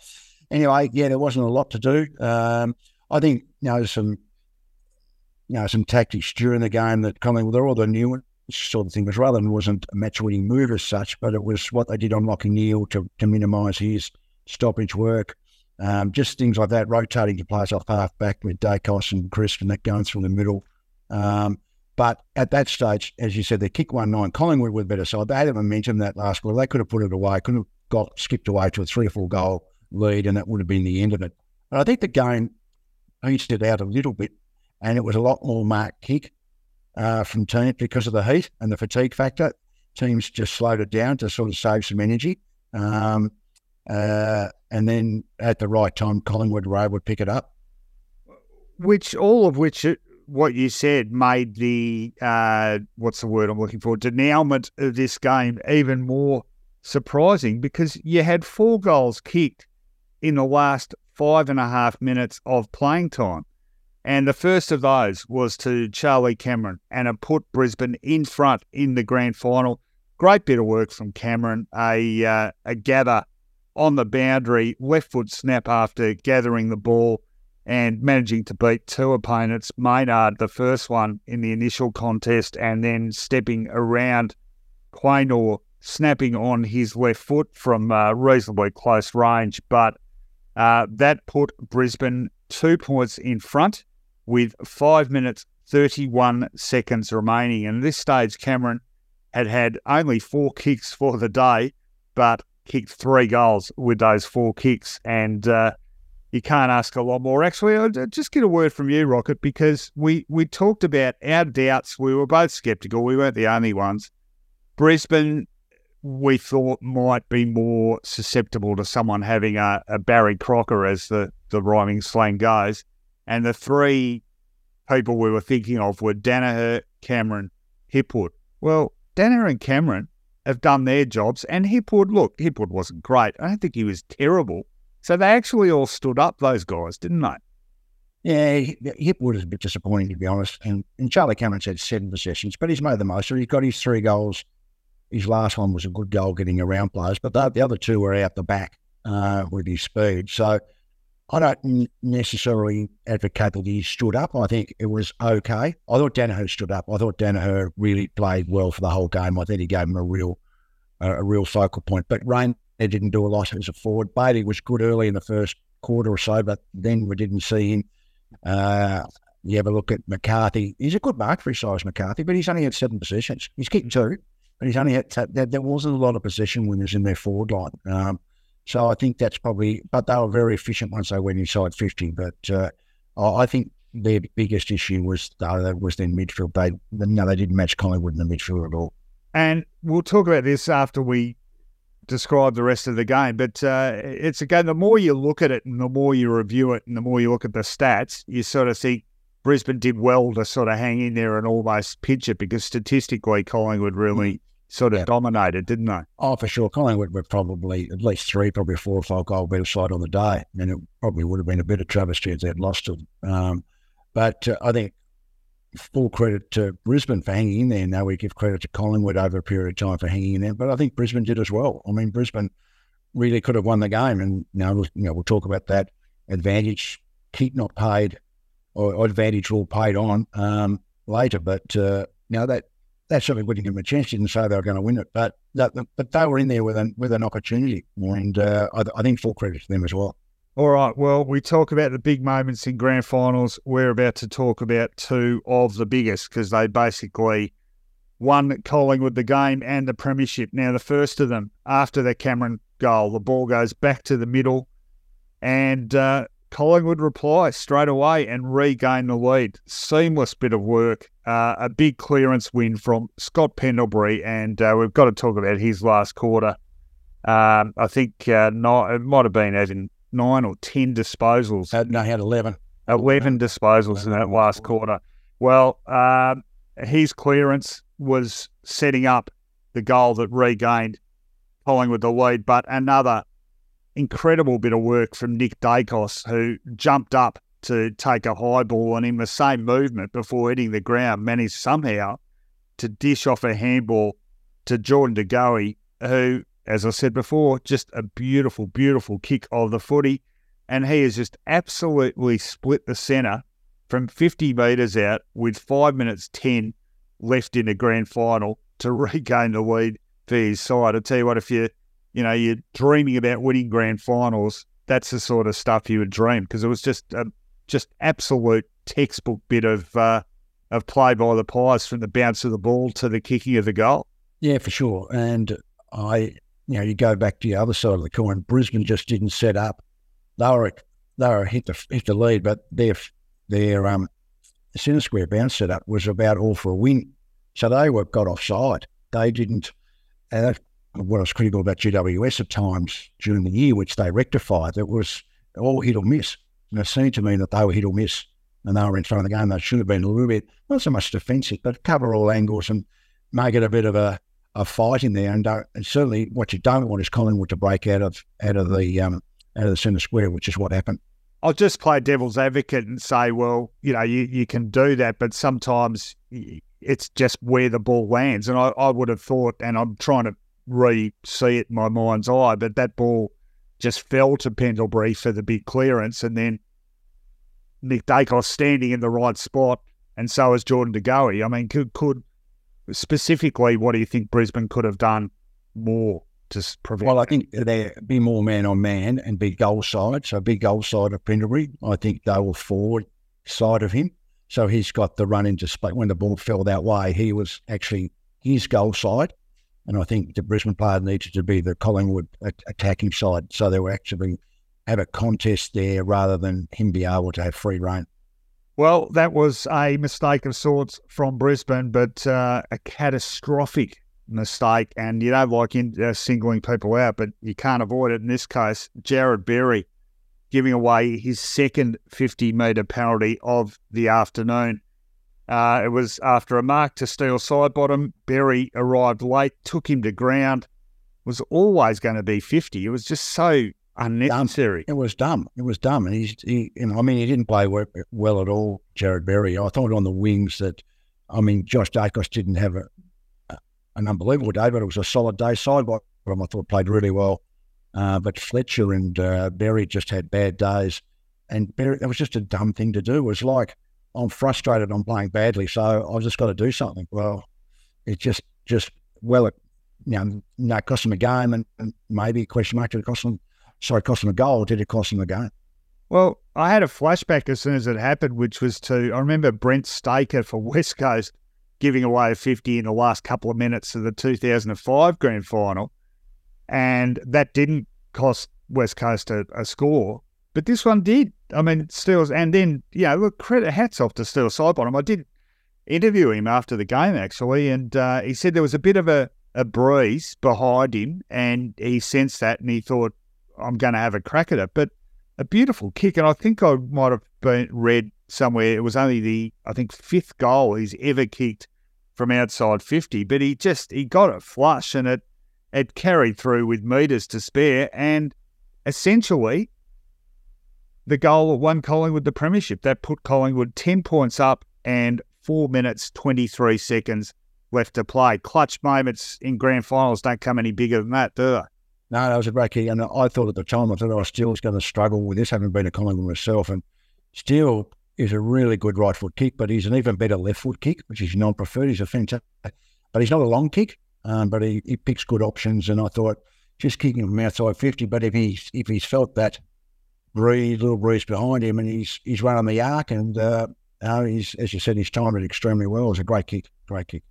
anyway, yeah, there wasn't a lot to do. Um, I think you know some you know some tactics during the game that Collingwood they're all the new sort of thing. Because rather than wasn't a match winning move as such, but it was what they did on Lachie Neale to, to minimise his stoppage work. Um, just things like that, rotating to players off half back with Daicos and Crisp and that going through the middle. Um, but at that stage, as you said, they kick one nine. Collingwood were better side. They had a momentum that last quarter. They could have put it away, could have got skipped away to a three or four goal lead, and that would have been the end of it. But I think the game eased it out a little bit, and it was a lot more marked kick uh, from teams because of the heat and the fatigue factor. Teams just slowed it down to sort of save some energy. Um, uh, and then at the right time, Collingwood able to pick it up. Which all of which, uh, what you said, made the uh, what's the word I'm looking for denouement of this game even more surprising because you had four goals kicked in the last five and a half minutes of playing time. And the first of those was to Charlie Cameron, and it put Brisbane in front in the grand final. Great bit of work from Cameron, a, uh, a gather on the boundary, left foot snap after gathering the ball and managing to beat two opponents. Maynard, the first one in the initial contest, and then stepping around Quaynor, snapping on his left foot from uh, reasonably close range. But uh, that put Brisbane two points in front with five minutes, 31 seconds remaining. And at this stage, Cameron had had only four kicks for the day, but kicked three goals with those four kicks. And uh, you can't ask a lot more. Actually, I'll just get a word from you, Rocket, because we, we talked about our doubts. We were both sceptical. We weren't the only ones. Brisbane, we thought might be more susceptible to someone having a, a Barry Crocker, as the, the rhyming slang goes. And the three people we were thinking of were Daniher, Cameron, Hipwood. Well, Daniher and Cameron have done their jobs, and Hipwood, look, Hipwood wasn't great. I don't think he was terrible. So they actually all stood up, those guys, didn't they? Yeah, Hipwood is a bit disappointing, to be honest. And, and Charlie Cameron's had seven possessions, but he's made the most. of it. he's got his three goals. His last one was a good goal getting around players, but the, the other two were out the back uh, with his speed. So I don't necessarily advocate that he stood up. I think it was okay. I thought Daniher stood up. I thought Daniher really played well for the whole game. I think he gave him a real, uh, a real focal point. But Rain didn't do a lot as a forward. Bailey was good early in the first quarter or so, but then we didn't see him. Uh, you have a look at McCarthy. He's a good mark for his size, McCarthy, but he's only had seven possessions. He's kicked two, but he's only had there, there wasn't a lot of possession winners in their forward line. Um, so I think that's probably, but they were very efficient once they went inside 50. But uh, I think their biggest issue was uh, was their midfield. They no, they didn't match Collingwood in the midfield at all. And we'll talk about this after we describe the rest of the game. But uh, it's again, the more you look at it and the more you review it and the more you look at the stats, you sort of think Brisbane did well to sort of hang in there and almost pinch it because statistically Collingwood really mm sort of yeah. dominated, didn't they? Oh, for sure. Collingwood were probably at least three, probably four or five goal better side on the day. And it probably would have been a bit of travesty if they'd lost it. Um, but uh, I think full credit to Brisbane for hanging in there. Now we give credit to Collingwood over a period of time for hanging in there. But I think Brisbane did as well. I mean, Brisbane really could have won the game. And now, you know, we'll talk about that advantage, keep not paid or advantage all paid on um, later. But uh, now that that certainly wouldn't give them a chance. Didn't say they were going to win it, but that, but they were in there with an with an opportunity, and uh, I, I, think full credit to them as well. All right. Well, we talk about the big moments in grand finals. We're about to talk about two of the biggest because they basically won Collingwood the game and the premiership. Now, the first of them after the Cameron goal, the ball goes back to the middle, and uh, Collingwood reply straight away and regain the lead. Seamless bit of work. Uh, a big clearance win from Scott Pendlebury, and uh, we've got to talk about his last quarter. Um, I think uh, it might have been even nine or ten disposals. Uh, no, he had eleven. Eleven disposals in that last quarter. Well, um, his clearance was setting up the goal that regained Collingwood the lead, but another incredible bit of work from Nick Daicos, who jumped up to take a high ball and in the same movement before hitting the ground managed somehow to dish off a handball to Jordan De Goey who, as I said before, just a beautiful, beautiful kick of the footy. And he has just absolutely split the centre from 50 metres out with five minutes 10 left in the grand final to regain the lead for his side. I tell you what, if you, you know, you're dreaming about winning grand finals, that's the sort of stuff you would dream because it was just a just absolute textbook bit of uh, of play by the Pies from the bounce of the ball to the kicking of the goal. Yeah, for sure. And I, you know, you go back to the other side of the coin. Brisbane just didn't set up. They were they were hit the hit the lead, but their their um centre square bounce setup was about all for a win. So they were got offside. They didn't. And that's what I was critical about GWS at times during the year, which they rectified. It was all hit or miss. And it seemed to me that they were hit or miss and they were in front of the game. They should have been a little bit, not so much defensive, but cover all angles and make it a bit of a, a fight in there. And, uh, and certainly what you don't want is Collingwood to break out of out of the um, out of the centre square, which is what happened. I'll just play devil's advocate and say, well, you know, you, you can do that, but sometimes it's just where the ball lands. And I, I would have thought, and I'm trying to re see it in my mind's eye, but that ball just fell to Pendlebury for the big clearance, and then Nick Daicos standing in the right spot, and so is Jordan De Goey. I mean, could, could specifically, what do you think Brisbane could have done more to prevent? Well, I think they be more man on man and be goal side. So big goal side of Pendlebury. I think they were forward side of him. So he's got the run into space. When the ball fell that way, he was actually his goal side. And I think the Brisbane player needed to be the Collingwood attacking side. So they were actually have a contest there rather than him be able to have free reign. Well, that was a mistake of sorts from Brisbane, but uh, a catastrophic mistake. And you don't like in, uh, singling people out, but you can't avoid it in this case. Jared Berry giving away his second 50 metre penalty of the afternoon. Uh, it was after a mark to Steele Sidebottom. Berry arrived late, took him to ground. Was always going to be 50. It was just so unnecessary. Dumb. It was dumb. It was dumb. And he's, he, you know, I mean, he didn't play well at all, Jared Berry. I thought on the wings that, I mean, Josh Daicos didn't have a, a, an unbelievable day, but it was a solid day. Sidebottom, I thought, played really well. Uh, but Fletcher and uh, Berry just had bad days. And Berry, that was just a dumb thing to do. It was like, I'm frustrated, I'm playing badly, so I've just got to do something. Well, it just, just, well, it, you know, no, cost them a game and, and maybe question mark did it cost them sorry, cost them a goal, did it cost them a game? Well, I had a flashback as soon as it happened, which was to I remember Brent Staker for West Coast giving away a 50 in the last couple of minutes of the 2005 grand final. And that didn't cost West Coast a, a score, but this one did. I mean, Steele's, and then, yeah, look, credit, hats off to Steele Sidebottom. I did interview him after the game, actually, and uh, he said there was a bit of a, a breeze behind him, and he sensed that, and he thought, I'm going to have a crack at it. But a beautiful kick, and I think I might have been read somewhere it was only the I think fifth goal he's ever kicked from outside 50, but he just he got it flush and it it carried through with meters to spare, and essentially the goal won Collingwood the premiership. That put Collingwood ten points up and four minutes twenty three seconds left to play. Clutch moments in grand finals don't come any bigger than that, do they? No, that was a great kick. And I thought at the time, I thought I was still going to struggle with this, having been a Collingwood myself. And Steele is a really good right foot kick, but he's an even better left foot kick, which is non preferred. He's a fantastic, but he's not a long kick, um, but he, he picks good options. And I thought just kicking him from outside 50, but if he's, if he's felt that breeze, little breeze behind him and he's, he's running the arc and, uh, uh, he's, as you said, he's timed it extremely well. It's a great kick, great kick.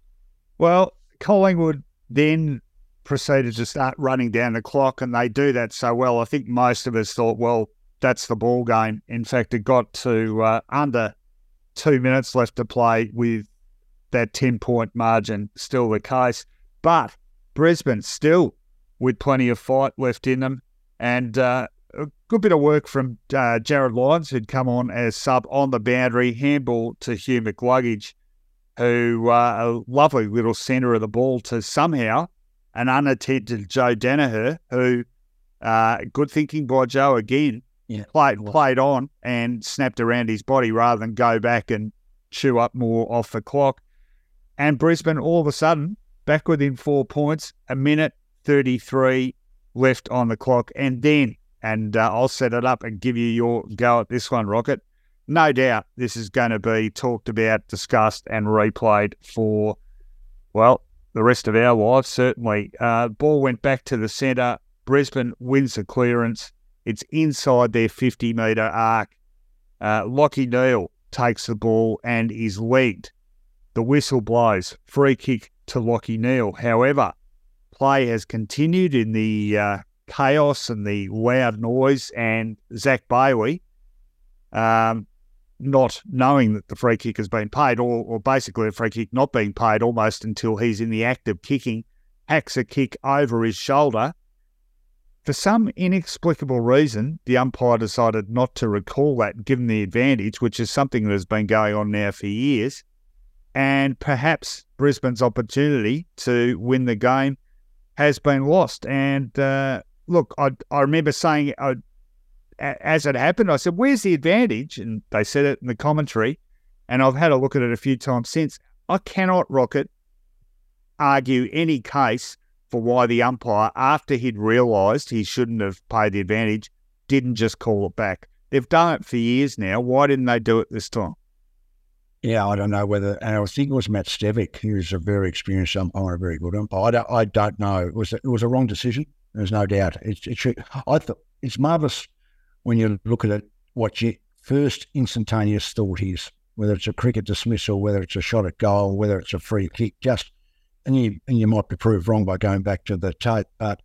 Well, Collingwood then proceeded to start running down the clock, and they do that so well. I think most of us thought, well, that's the ball game. In fact, it got to uh, under two minutes left to play with that 10 point margin still the case. But Brisbane still with plenty of fight left in them. And uh, a good bit of work from uh, Jarryd Lyons, who'd come on as sub on the boundary, handball to Hugh McCluggage, who uh, a lovely little centre of the ball to somehow an unattended Joe Daniher, who, uh, good thinking by Joe again, yeah, played played on and snapped around his body rather than go back and chew up more off the clock. And Brisbane all of a sudden back within four points, a minute 33 left on the clock. And then, and uh, I'll set it up and give you your go at this one, Rocket. No doubt this is going to be talked about, discussed, and replayed for, well, the rest of our lives, certainly. Uh, ball went back to the centre. Brisbane wins the clearance. It's inside their 50 metre arc. Uh, Lachie Neale takes the ball and is legged. The whistle blows. Free kick to Lachie Neale. However, play has continued in the uh, chaos and the loud noise, and Zach Bailey, um, not knowing that the free kick has been paid, or, or basically a free kick not being paid almost until he's in the act of kicking, hacks a kick over his shoulder. For some inexplicable reason, the umpire decided not to recall that, given the advantage, which is something that has been going on now for years. And perhaps Brisbane's opportunity to win the game has been lost. And uh, look, I, I remember saying uh, as it happened, I said, Where's the advantage? And they said it in the commentary. And I've had a look at it a few times since. I cannot, Rocket, argue any case for why the umpire, after he'd realised he shouldn't have paid the advantage, didn't just call it back. They've done it for years now. Why didn't they do it this time? Yeah, I don't know whether, and I think it was Matt Stevic, who's a very experienced umpire, a very good umpire. I don't, I don't know. It was, it was a wrong decision. There's no doubt. It's, it should, I thought it's marvelous when you look at it, what your first instantaneous thought is, whether it's a cricket dismissal, whether it's a shot at goal, whether it's a free kick, just, and you, and you might be proved wrong by going back to the tape. But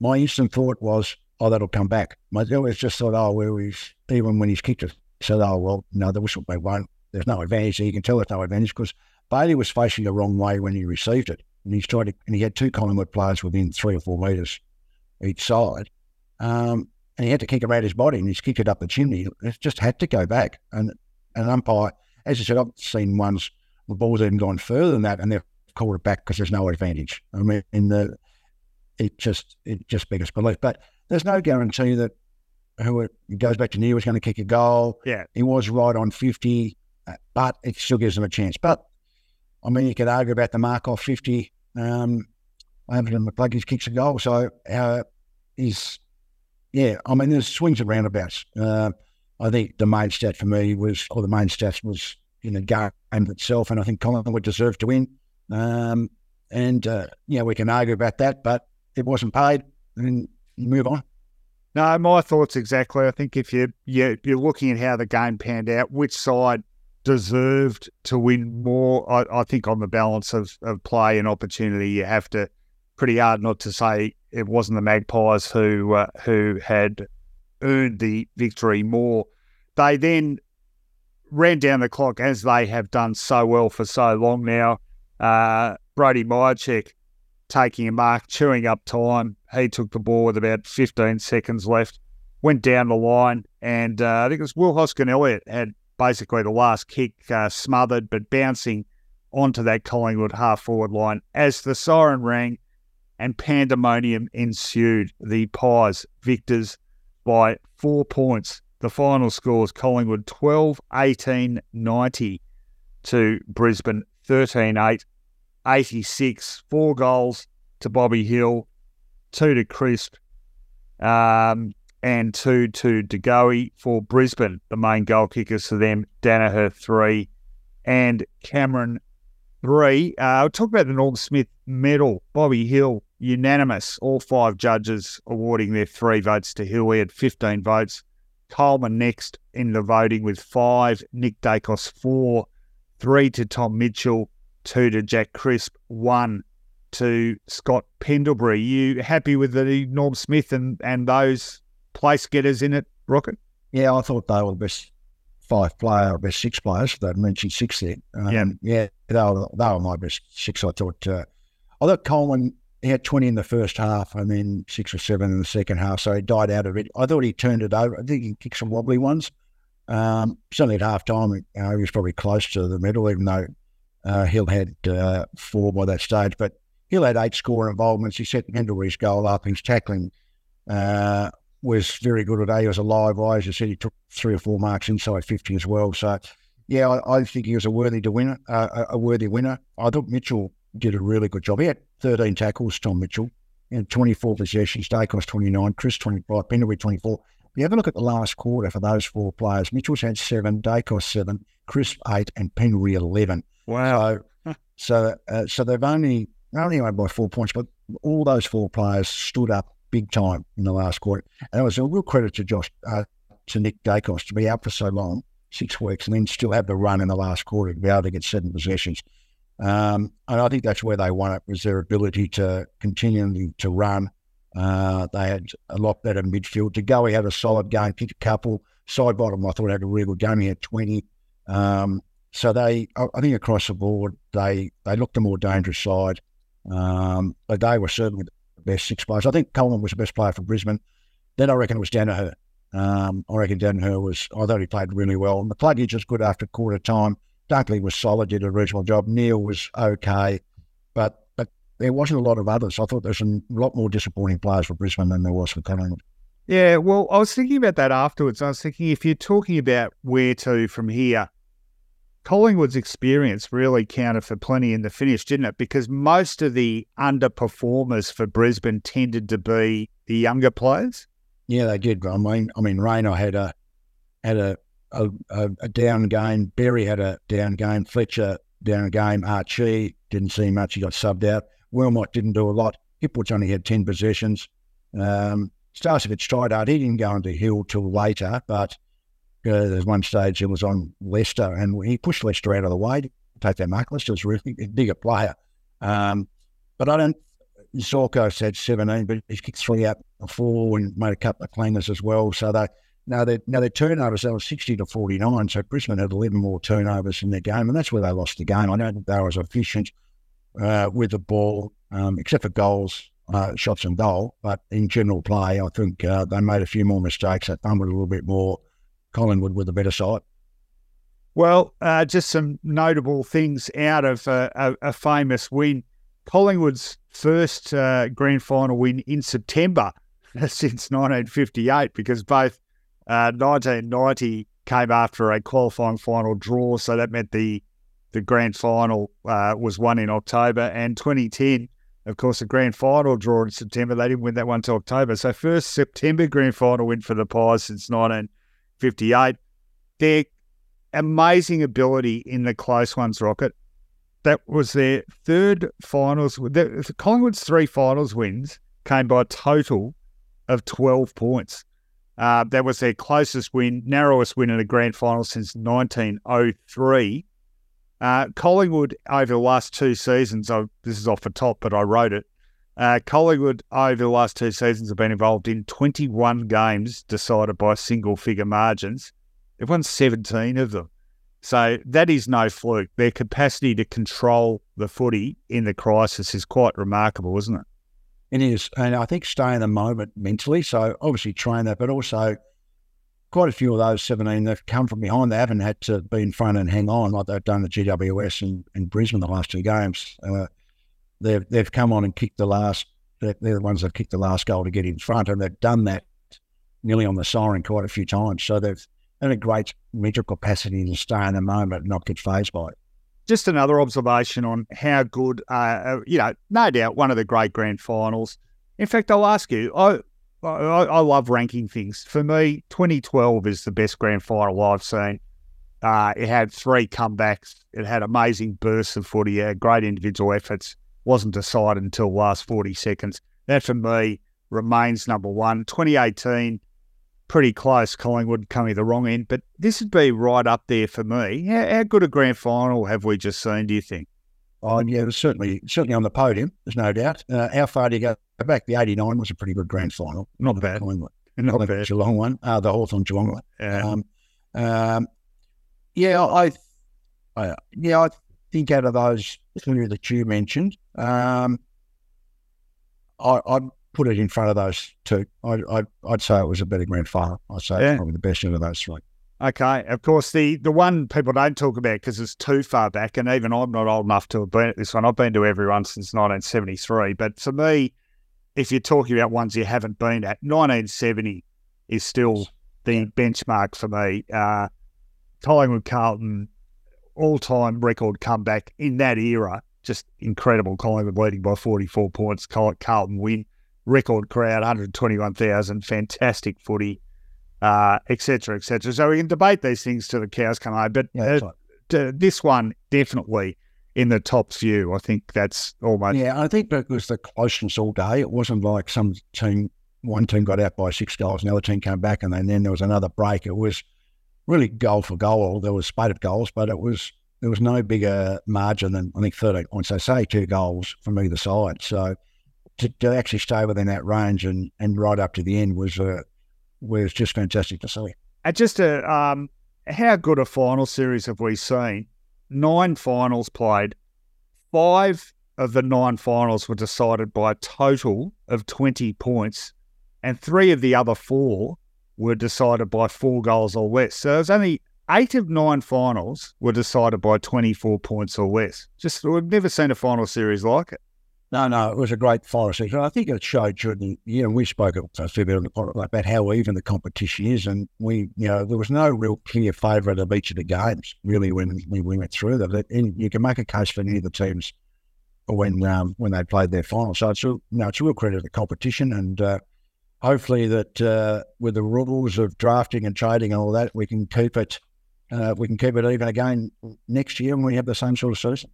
my instant thought was, oh, that'll come back. My always just thought, oh, well, he's, even when he's kicked it, said, oh, well, no, the whistle won't there's no advantage. You can tell there's no advantage because Bailey was facing the wrong way when he received it, and he's tried to, and he had two Collingwood players within three or four metres each side, um, and he had to kick around his body, and he's kicked it up the chimney. It just had to go back, and an umpire, as I said, I've seen ones the ball's even gone further than that, and they've called it back because there's no advantage. I mean, in the it just it just beggars belief, but there's no guarantee that who goes back to Neale was going to kick a goal. Yeah, he was right on fifty but it still gives them a chance. But I mean, you could argue about the mark off 50. Um, Overton McCluggage kicks a goal. So uh, yeah, I mean, there's swings and roundabouts. Uh, I think the main stat for me was, or the main stats was in the game itself. And I think Collingwood deserved to win. Um, and, uh, yeah, we can argue about that, but it wasn't paid. And move on. No, my thoughts exactly. I think if you, you you're looking at how the game panned out, which side deserved to win more. I, I, think on the balance of, of play and opportunity, you have to pretty hard not to say it wasn't the Magpies who uh, who had earned the victory more. They then ran down the clock as they have done so well for so long now. Uh, Mihocek taking a mark, chewing up time. He took the ball with about 15 seconds left, went down the line, and uh, I think it was Will Hoskin Elliott had basically the last kick uh, smothered, but bouncing onto that Collingwood half forward line as the siren rang and pandemonium ensued. The Pies victors by four points. The final scores Collingwood 12 18 90 to Brisbane 13 8 86. Four goals to Bobby Hill, two to Crisp. Um, and two to De Goey for Brisbane, the main goal kickers for them. Daniher three and Cameron three. Uh, I'll talk about the Norm Smith medal. Bobby Hill, unanimous. All five judges awarding their three votes to Hill. He had 15 votes. Coleman next in the voting with five. Nick Daicos four. Three to Tom Mitchell. Two to Jack Crisp. One to Scott Pendlebury. You happy with the Norm Smith and, and those place getters in it, Rocket? Yeah, I thought they were the best five player or best six players. They'd mentioned six there. Um, yeah, yeah, they were, they were my best six. I thought. Uh, I thought Coleman he had twenty in the first half and then six or seven in the second half, so he died out of it. I thought he turned it over. I think he kicked some wobbly ones. Um, certainly at half time, you know, he was probably close to the medal, even though uh, Hill had uh, four by that stage. But Hill had eight score involvements. He set Pendlebury's goal up. His tackling uh, was very good today. He was a live. As you said, he took three or four marks inside 50 as well. So, yeah, I, I think he was a worthy to winner, uh, a, worthy winner. I thought Mitchell did a really good job. He had 13 tackles, Tom Mitchell. know, 24 possessions, Daicos 29, Crisp 25, Pendlebury 24. If you have a look at the last quarter for those four players, Mitchell's had seven, Daicos seven, Crisp eight, and Pendlebury 11. Wow. So, so, uh, so they've only only won by four points, but all those four players stood up big time in the last quarter. And it was a real credit to Josh, uh, to Nick Daicos to be out for so long, six weeks, and then still have the run in the last quarter to be able to get seven possessions. Um, and I think that's where they won it was their ability to continue to run. Uh, they had a lot better midfield. To go, he had a solid game, kicked a couple. Sidebottom, I thought had a really good game. He had 20. Um, so they, I think across the board, they they looked a more dangerous side. Um, but they were certainly the best six players. I think Coleman was the best player for Brisbane. Then I reckon it was Daniher. Um, I reckon Daniher was, I thought he played really well. And McCluggage was good after quarter time. Dunkley was solid, did a reasonable job. Neale was okay, but but there wasn't a lot of others. I thought there's a lot more disappointing players for Brisbane than there was for Collingwood. Yeah, well, I was thinking about that afterwards. I was thinking if you're talking about where to from here, Collingwood's experience really counted for plenty in the finish, didn't it? Because most of the underperformers for Brisbane tended to be the younger players. Yeah, they did. I mean, I mean, Rayner had a had a a, a, a down game. Berry had a down game. Fletcher down game. Archie didn't see much. He got subbed out. Wilmot didn't do a lot. Hipwood's only had 10 possessions. Um, Starcevich tried hard. He didn't go into Hill till later, but uh, there's one stage it was on Lester and he pushed Lester out of the way to take that mark. Lester was really a bigger player. Um, but I don't, Zorko said 17, but he's kicked three out before and made a couple of cleaners as well. So they, now, their, now their turnovers, they were 60 to 49, so Brisbane had 11 more turnovers in their game, and that's where they lost the game. I don't think they were as efficient uh, with the ball, um, except for goals, uh, shots and goal. But in general play, I think uh, they made a few more mistakes. They fumbled a little bit more. Collingwood with a better side. Well, uh, just some notable things out of a, a, a famous win. Collingwood's first uh, grand final win in September since 1958, because both 1990 uh, came after a qualifying final draw, so that meant the the grand final uh, was won in October, and 2010, of course, the grand final draw in September. They didn't win that one till October. So first September grand final win for the Pies since 1958. Their amazing ability in the close ones, Rocket. That was their third finals. The, Collingwood's three finals wins came by a total of 12 points. Uh, that was their closest win, narrowest win in a grand final since 1903. Uh, Collingwood over the last two seasons, oh, this is off the top, but I wrote it. Uh, Collingwood over the last two seasons have been involved in 21 games decided by single figure margins. They've won 17 of them. So that is no fluke. Their capacity to control the footy in the crisis is quite remarkable, isn't it? It is. And I think stay in the moment mentally. So obviously train that, but also quite a few of those 17 that have come from behind. They haven't had to be in front and hang on like they've done at GWS and, and Brisbane the last two games. Uh, they've, they've come on and kicked the last, they're, the ones that kicked the last goal to get in front. And they've done that nearly on the siren quite a few times. So they've had a great mental capacity to stay in the moment and not get phased by it just another observation on how good, uh, uh, you know, no doubt one of the great grand finals. In fact, I'll ask you, I, I, I love ranking things. For me, 2012 is the best grand final I've seen. Uh, it had three comebacks. It had amazing bursts of footy. Had great individual efforts. Wasn't decided until last 40 seconds. That for me remains number one. 2018 pretty close, Collingwood coming the wrong end, but this would be right up there for me. How, how good a grand final have we just seen, do you think? Oh, yeah, certainly certainly on the podium, there's no doubt. Uh, how far do you go back? The 89 was a pretty good grand final. Not bad. Collingwood. Not bad. It's a long one. Uh, the Hawthorn Geelong one. Yeah. Um, um, yeah, I, I, yeah, I think out of those three that you mentioned, um, I, I'd put it in front of those two. I'd, I'd, I'd say it was a better grand final. I'd say yeah. it's probably the best out of those three. Okay, of course, the the one people don't talk about because it's too far back, and even I'm not old enough to have been at this one. I've been to everyone since 1973, but for me, if you're talking about ones you haven't been at, 1970 is still the benchmark for me. Uh, Collingwood Carlton all time record comeback in that era, just incredible. Collingwood leading by 44 points, Carlton win. Record crowd, 121,000, fantastic footy, uh, et cetera, et cetera. So we can debate these things till the cows come home. But Yeah, uh, d- this one definitely in the top few. I think that's almost Yeah, I think that was the closeness all day. It wasn't like some team, one team got out by six goals, another team came back, and then, then there was another break. It was really goal for goal. There was spate of goals, but it was there was no bigger margin than I think thirteen points. They say two goals from either side. So to, to actually stay within that range and, and right up to the end was uh, was just fantastic to see. And just a, um, how good a final series have we seen? Nine finals played. Five of the nine finals were decided by a total of 20 points, and three of the other four were decided by four goals or less. So there's only eight of nine finals were decided by 24 points or less. Just, we've never seen a final series like it. No, no, it was a great final season. I think it showed the year, and we spoke a fair bit on the podcast about how even the competition is. And we, you know, there was no real clear favourite of each of the games, really, when we went through them. And you can make a case for any of the teams when um, when they played their final. So it's, a, you know, it's a real credit to the competition. And uh, hopefully that uh, with the rules of drafting and trading and all that, we can keep it, uh, we can keep it even again next year when we have the same sort of season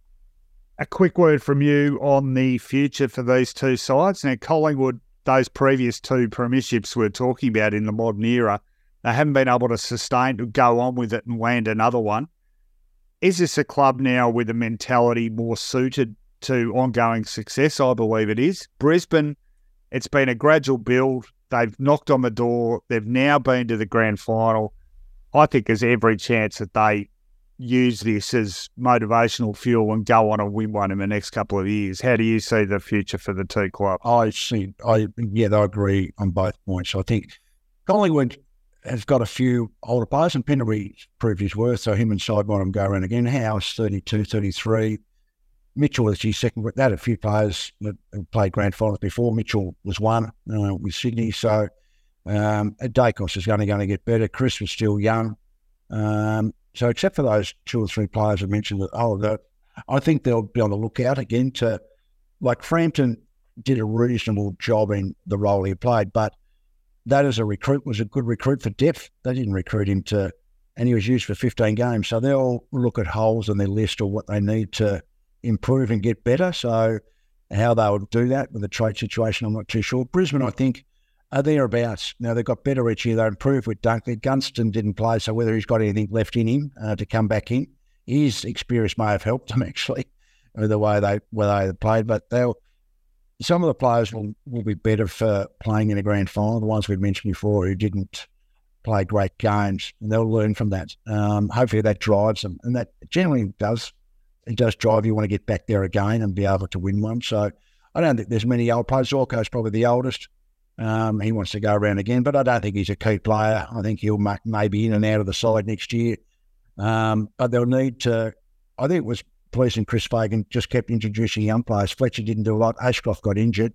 a quick word from you on the future for these two sides. Now, Collingwood, those previous two premierships we're talking about in the modern era, they haven't been able to sustain to go on with it and land another one. Is this a club now with a mentality more suited to ongoing success? I believe it is. Brisbane, it's been a gradual build. They've knocked on the door. They've now been to the grand final. I think there's every chance that they use this as motivational fuel and go on and win one in the next couple of years. How do you see the future for the two clubs? I see. I yeah, I agree on both points. I think Collingwood has got a few older players, and Pendlebury proved his worth. So him and Sidebottom go around again. Howe's 32, 33. Mitchell is his second. They had a few players that played grand finals before. Mitchell was one uh, with Sydney. So um, Daicos is only going to get better. Chris was still young. Um, so except for those two or three players I mentioned, that oh, that I think they'll be on the lookout again to like Frampton did a reasonable job in the role he played, but that as a recruit was a good recruit for depth. They didn't recruit him to, and he was used for 15 games. So they'll look at holes in their list or what they need to improve and get better. So how they would do that with the trade situation, I'm not too sure. Brisbane, I think, are thereabouts. Now they've got better each year. They improved with Dunkley. Gunston didn't play, so whether he's got anything left in him uh, to come back in, his experience may have helped him actually, with the way they where they played. But they'll some of the players will, will be better for playing in a grand final. The ones we've mentioned before who didn't play great games, and they'll learn from that. Um, hopefully that drives them, and that generally does. It does drive you want to get back there again and be able to win one. So I don't think there's many old players. Zorko's probably the oldest. Um, he wants to go around again, but I don't think he's a key player. I think he'll maybe in and out of the side next year. Um, but they'll need to. I think it was pleasing. Chris Fagan just kept introducing young players. Fletcher didn't do a lot. Ashcroft got injured,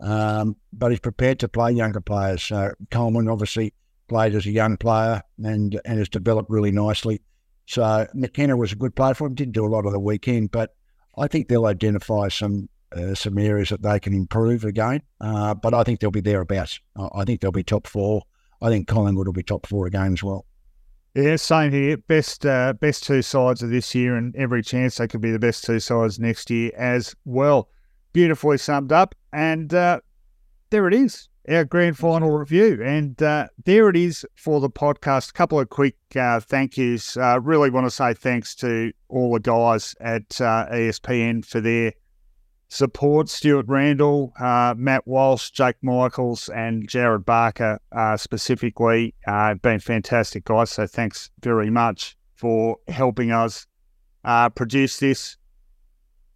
um, but he's prepared to play younger players. So Coleman obviously played as a young player and and has developed really nicely. So McKenna was a good player for him. Didn't do a lot of the weekend, but I think they'll identify some uh, some areas that they can improve again. Uh, but I think they'll be thereabouts. I think they'll be top four. I think Collingwood will be top four again as well. Yeah, same here. Best uh, best two sides of this year, and every chance they could be the best two sides next year as well. Beautifully summed up, and uh, there it is, our grand final review, and uh, there it is for the podcast. A couple of quick uh, thank yous. Really want to say thanks to all the guys at ESPN for their support Stuart Randall, uh, Matt Walsh, Jake Michaels, and Jared Barker uh, specifically. Uh, been fantastic guys. So thanks very much for helping us uh, produce this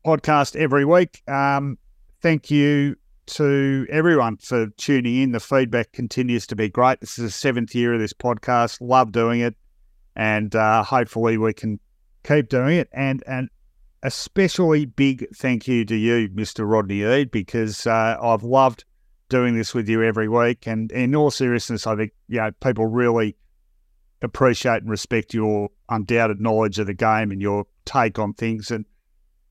podcast every week. Um, thank you to everyone for tuning in. The feedback continues to be great. This is the seventh year of this podcast. Love doing it, and uh, hopefully we can keep doing it. And and especially big thank you to you, Mr. Rodney Eade, because uh, I've loved doing this with you every week. And in all seriousness, I think you know people really appreciate and respect your undoubted knowledge of the game and your take on things. And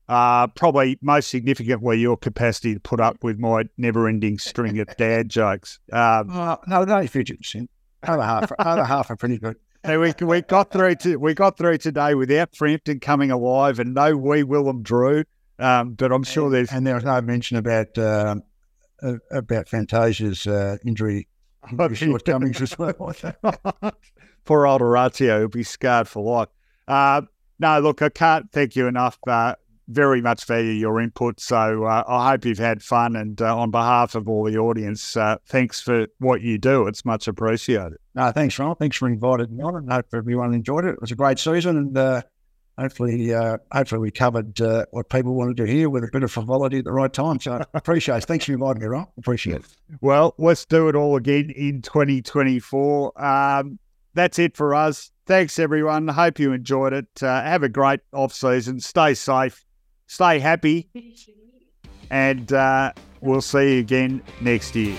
Uh, probably most significantly, your capacity to put up with my never-ending string of dad jokes. Um, Uh, no, no, fifty percent. Other half, other half are pretty good. We we got through to we got through today without Frampton coming alive and no wee Willem Drew. Um, but I'm sure there's And there was no mention about um, uh, about Fantasia's uh, injury, injury shortcomings as well. poor old Orazio will be scarred for life. Uh, no, look, I can't thank you enough. Uh, very much value your input. So uh, I hope you've had fun. And uh, on behalf of all the audience, uh, thanks for what you do. It's much appreciated. No, thanks, Ron. Thanks for inviting me on, and hope everyone enjoyed it. It was a great season, and uh, hopefully, uh, hopefully we covered uh, what people wanted to hear with a bit of frivolity at the right time. So appreciate it. Thanks for inviting me, Ron. Appreciate it. Well, let's do it all again in 2024. Um, that's it for us. Thanks, everyone. Hope you enjoyed it. Uh, have a great off season. Stay safe. Stay happy. And uh, we'll see you again next year.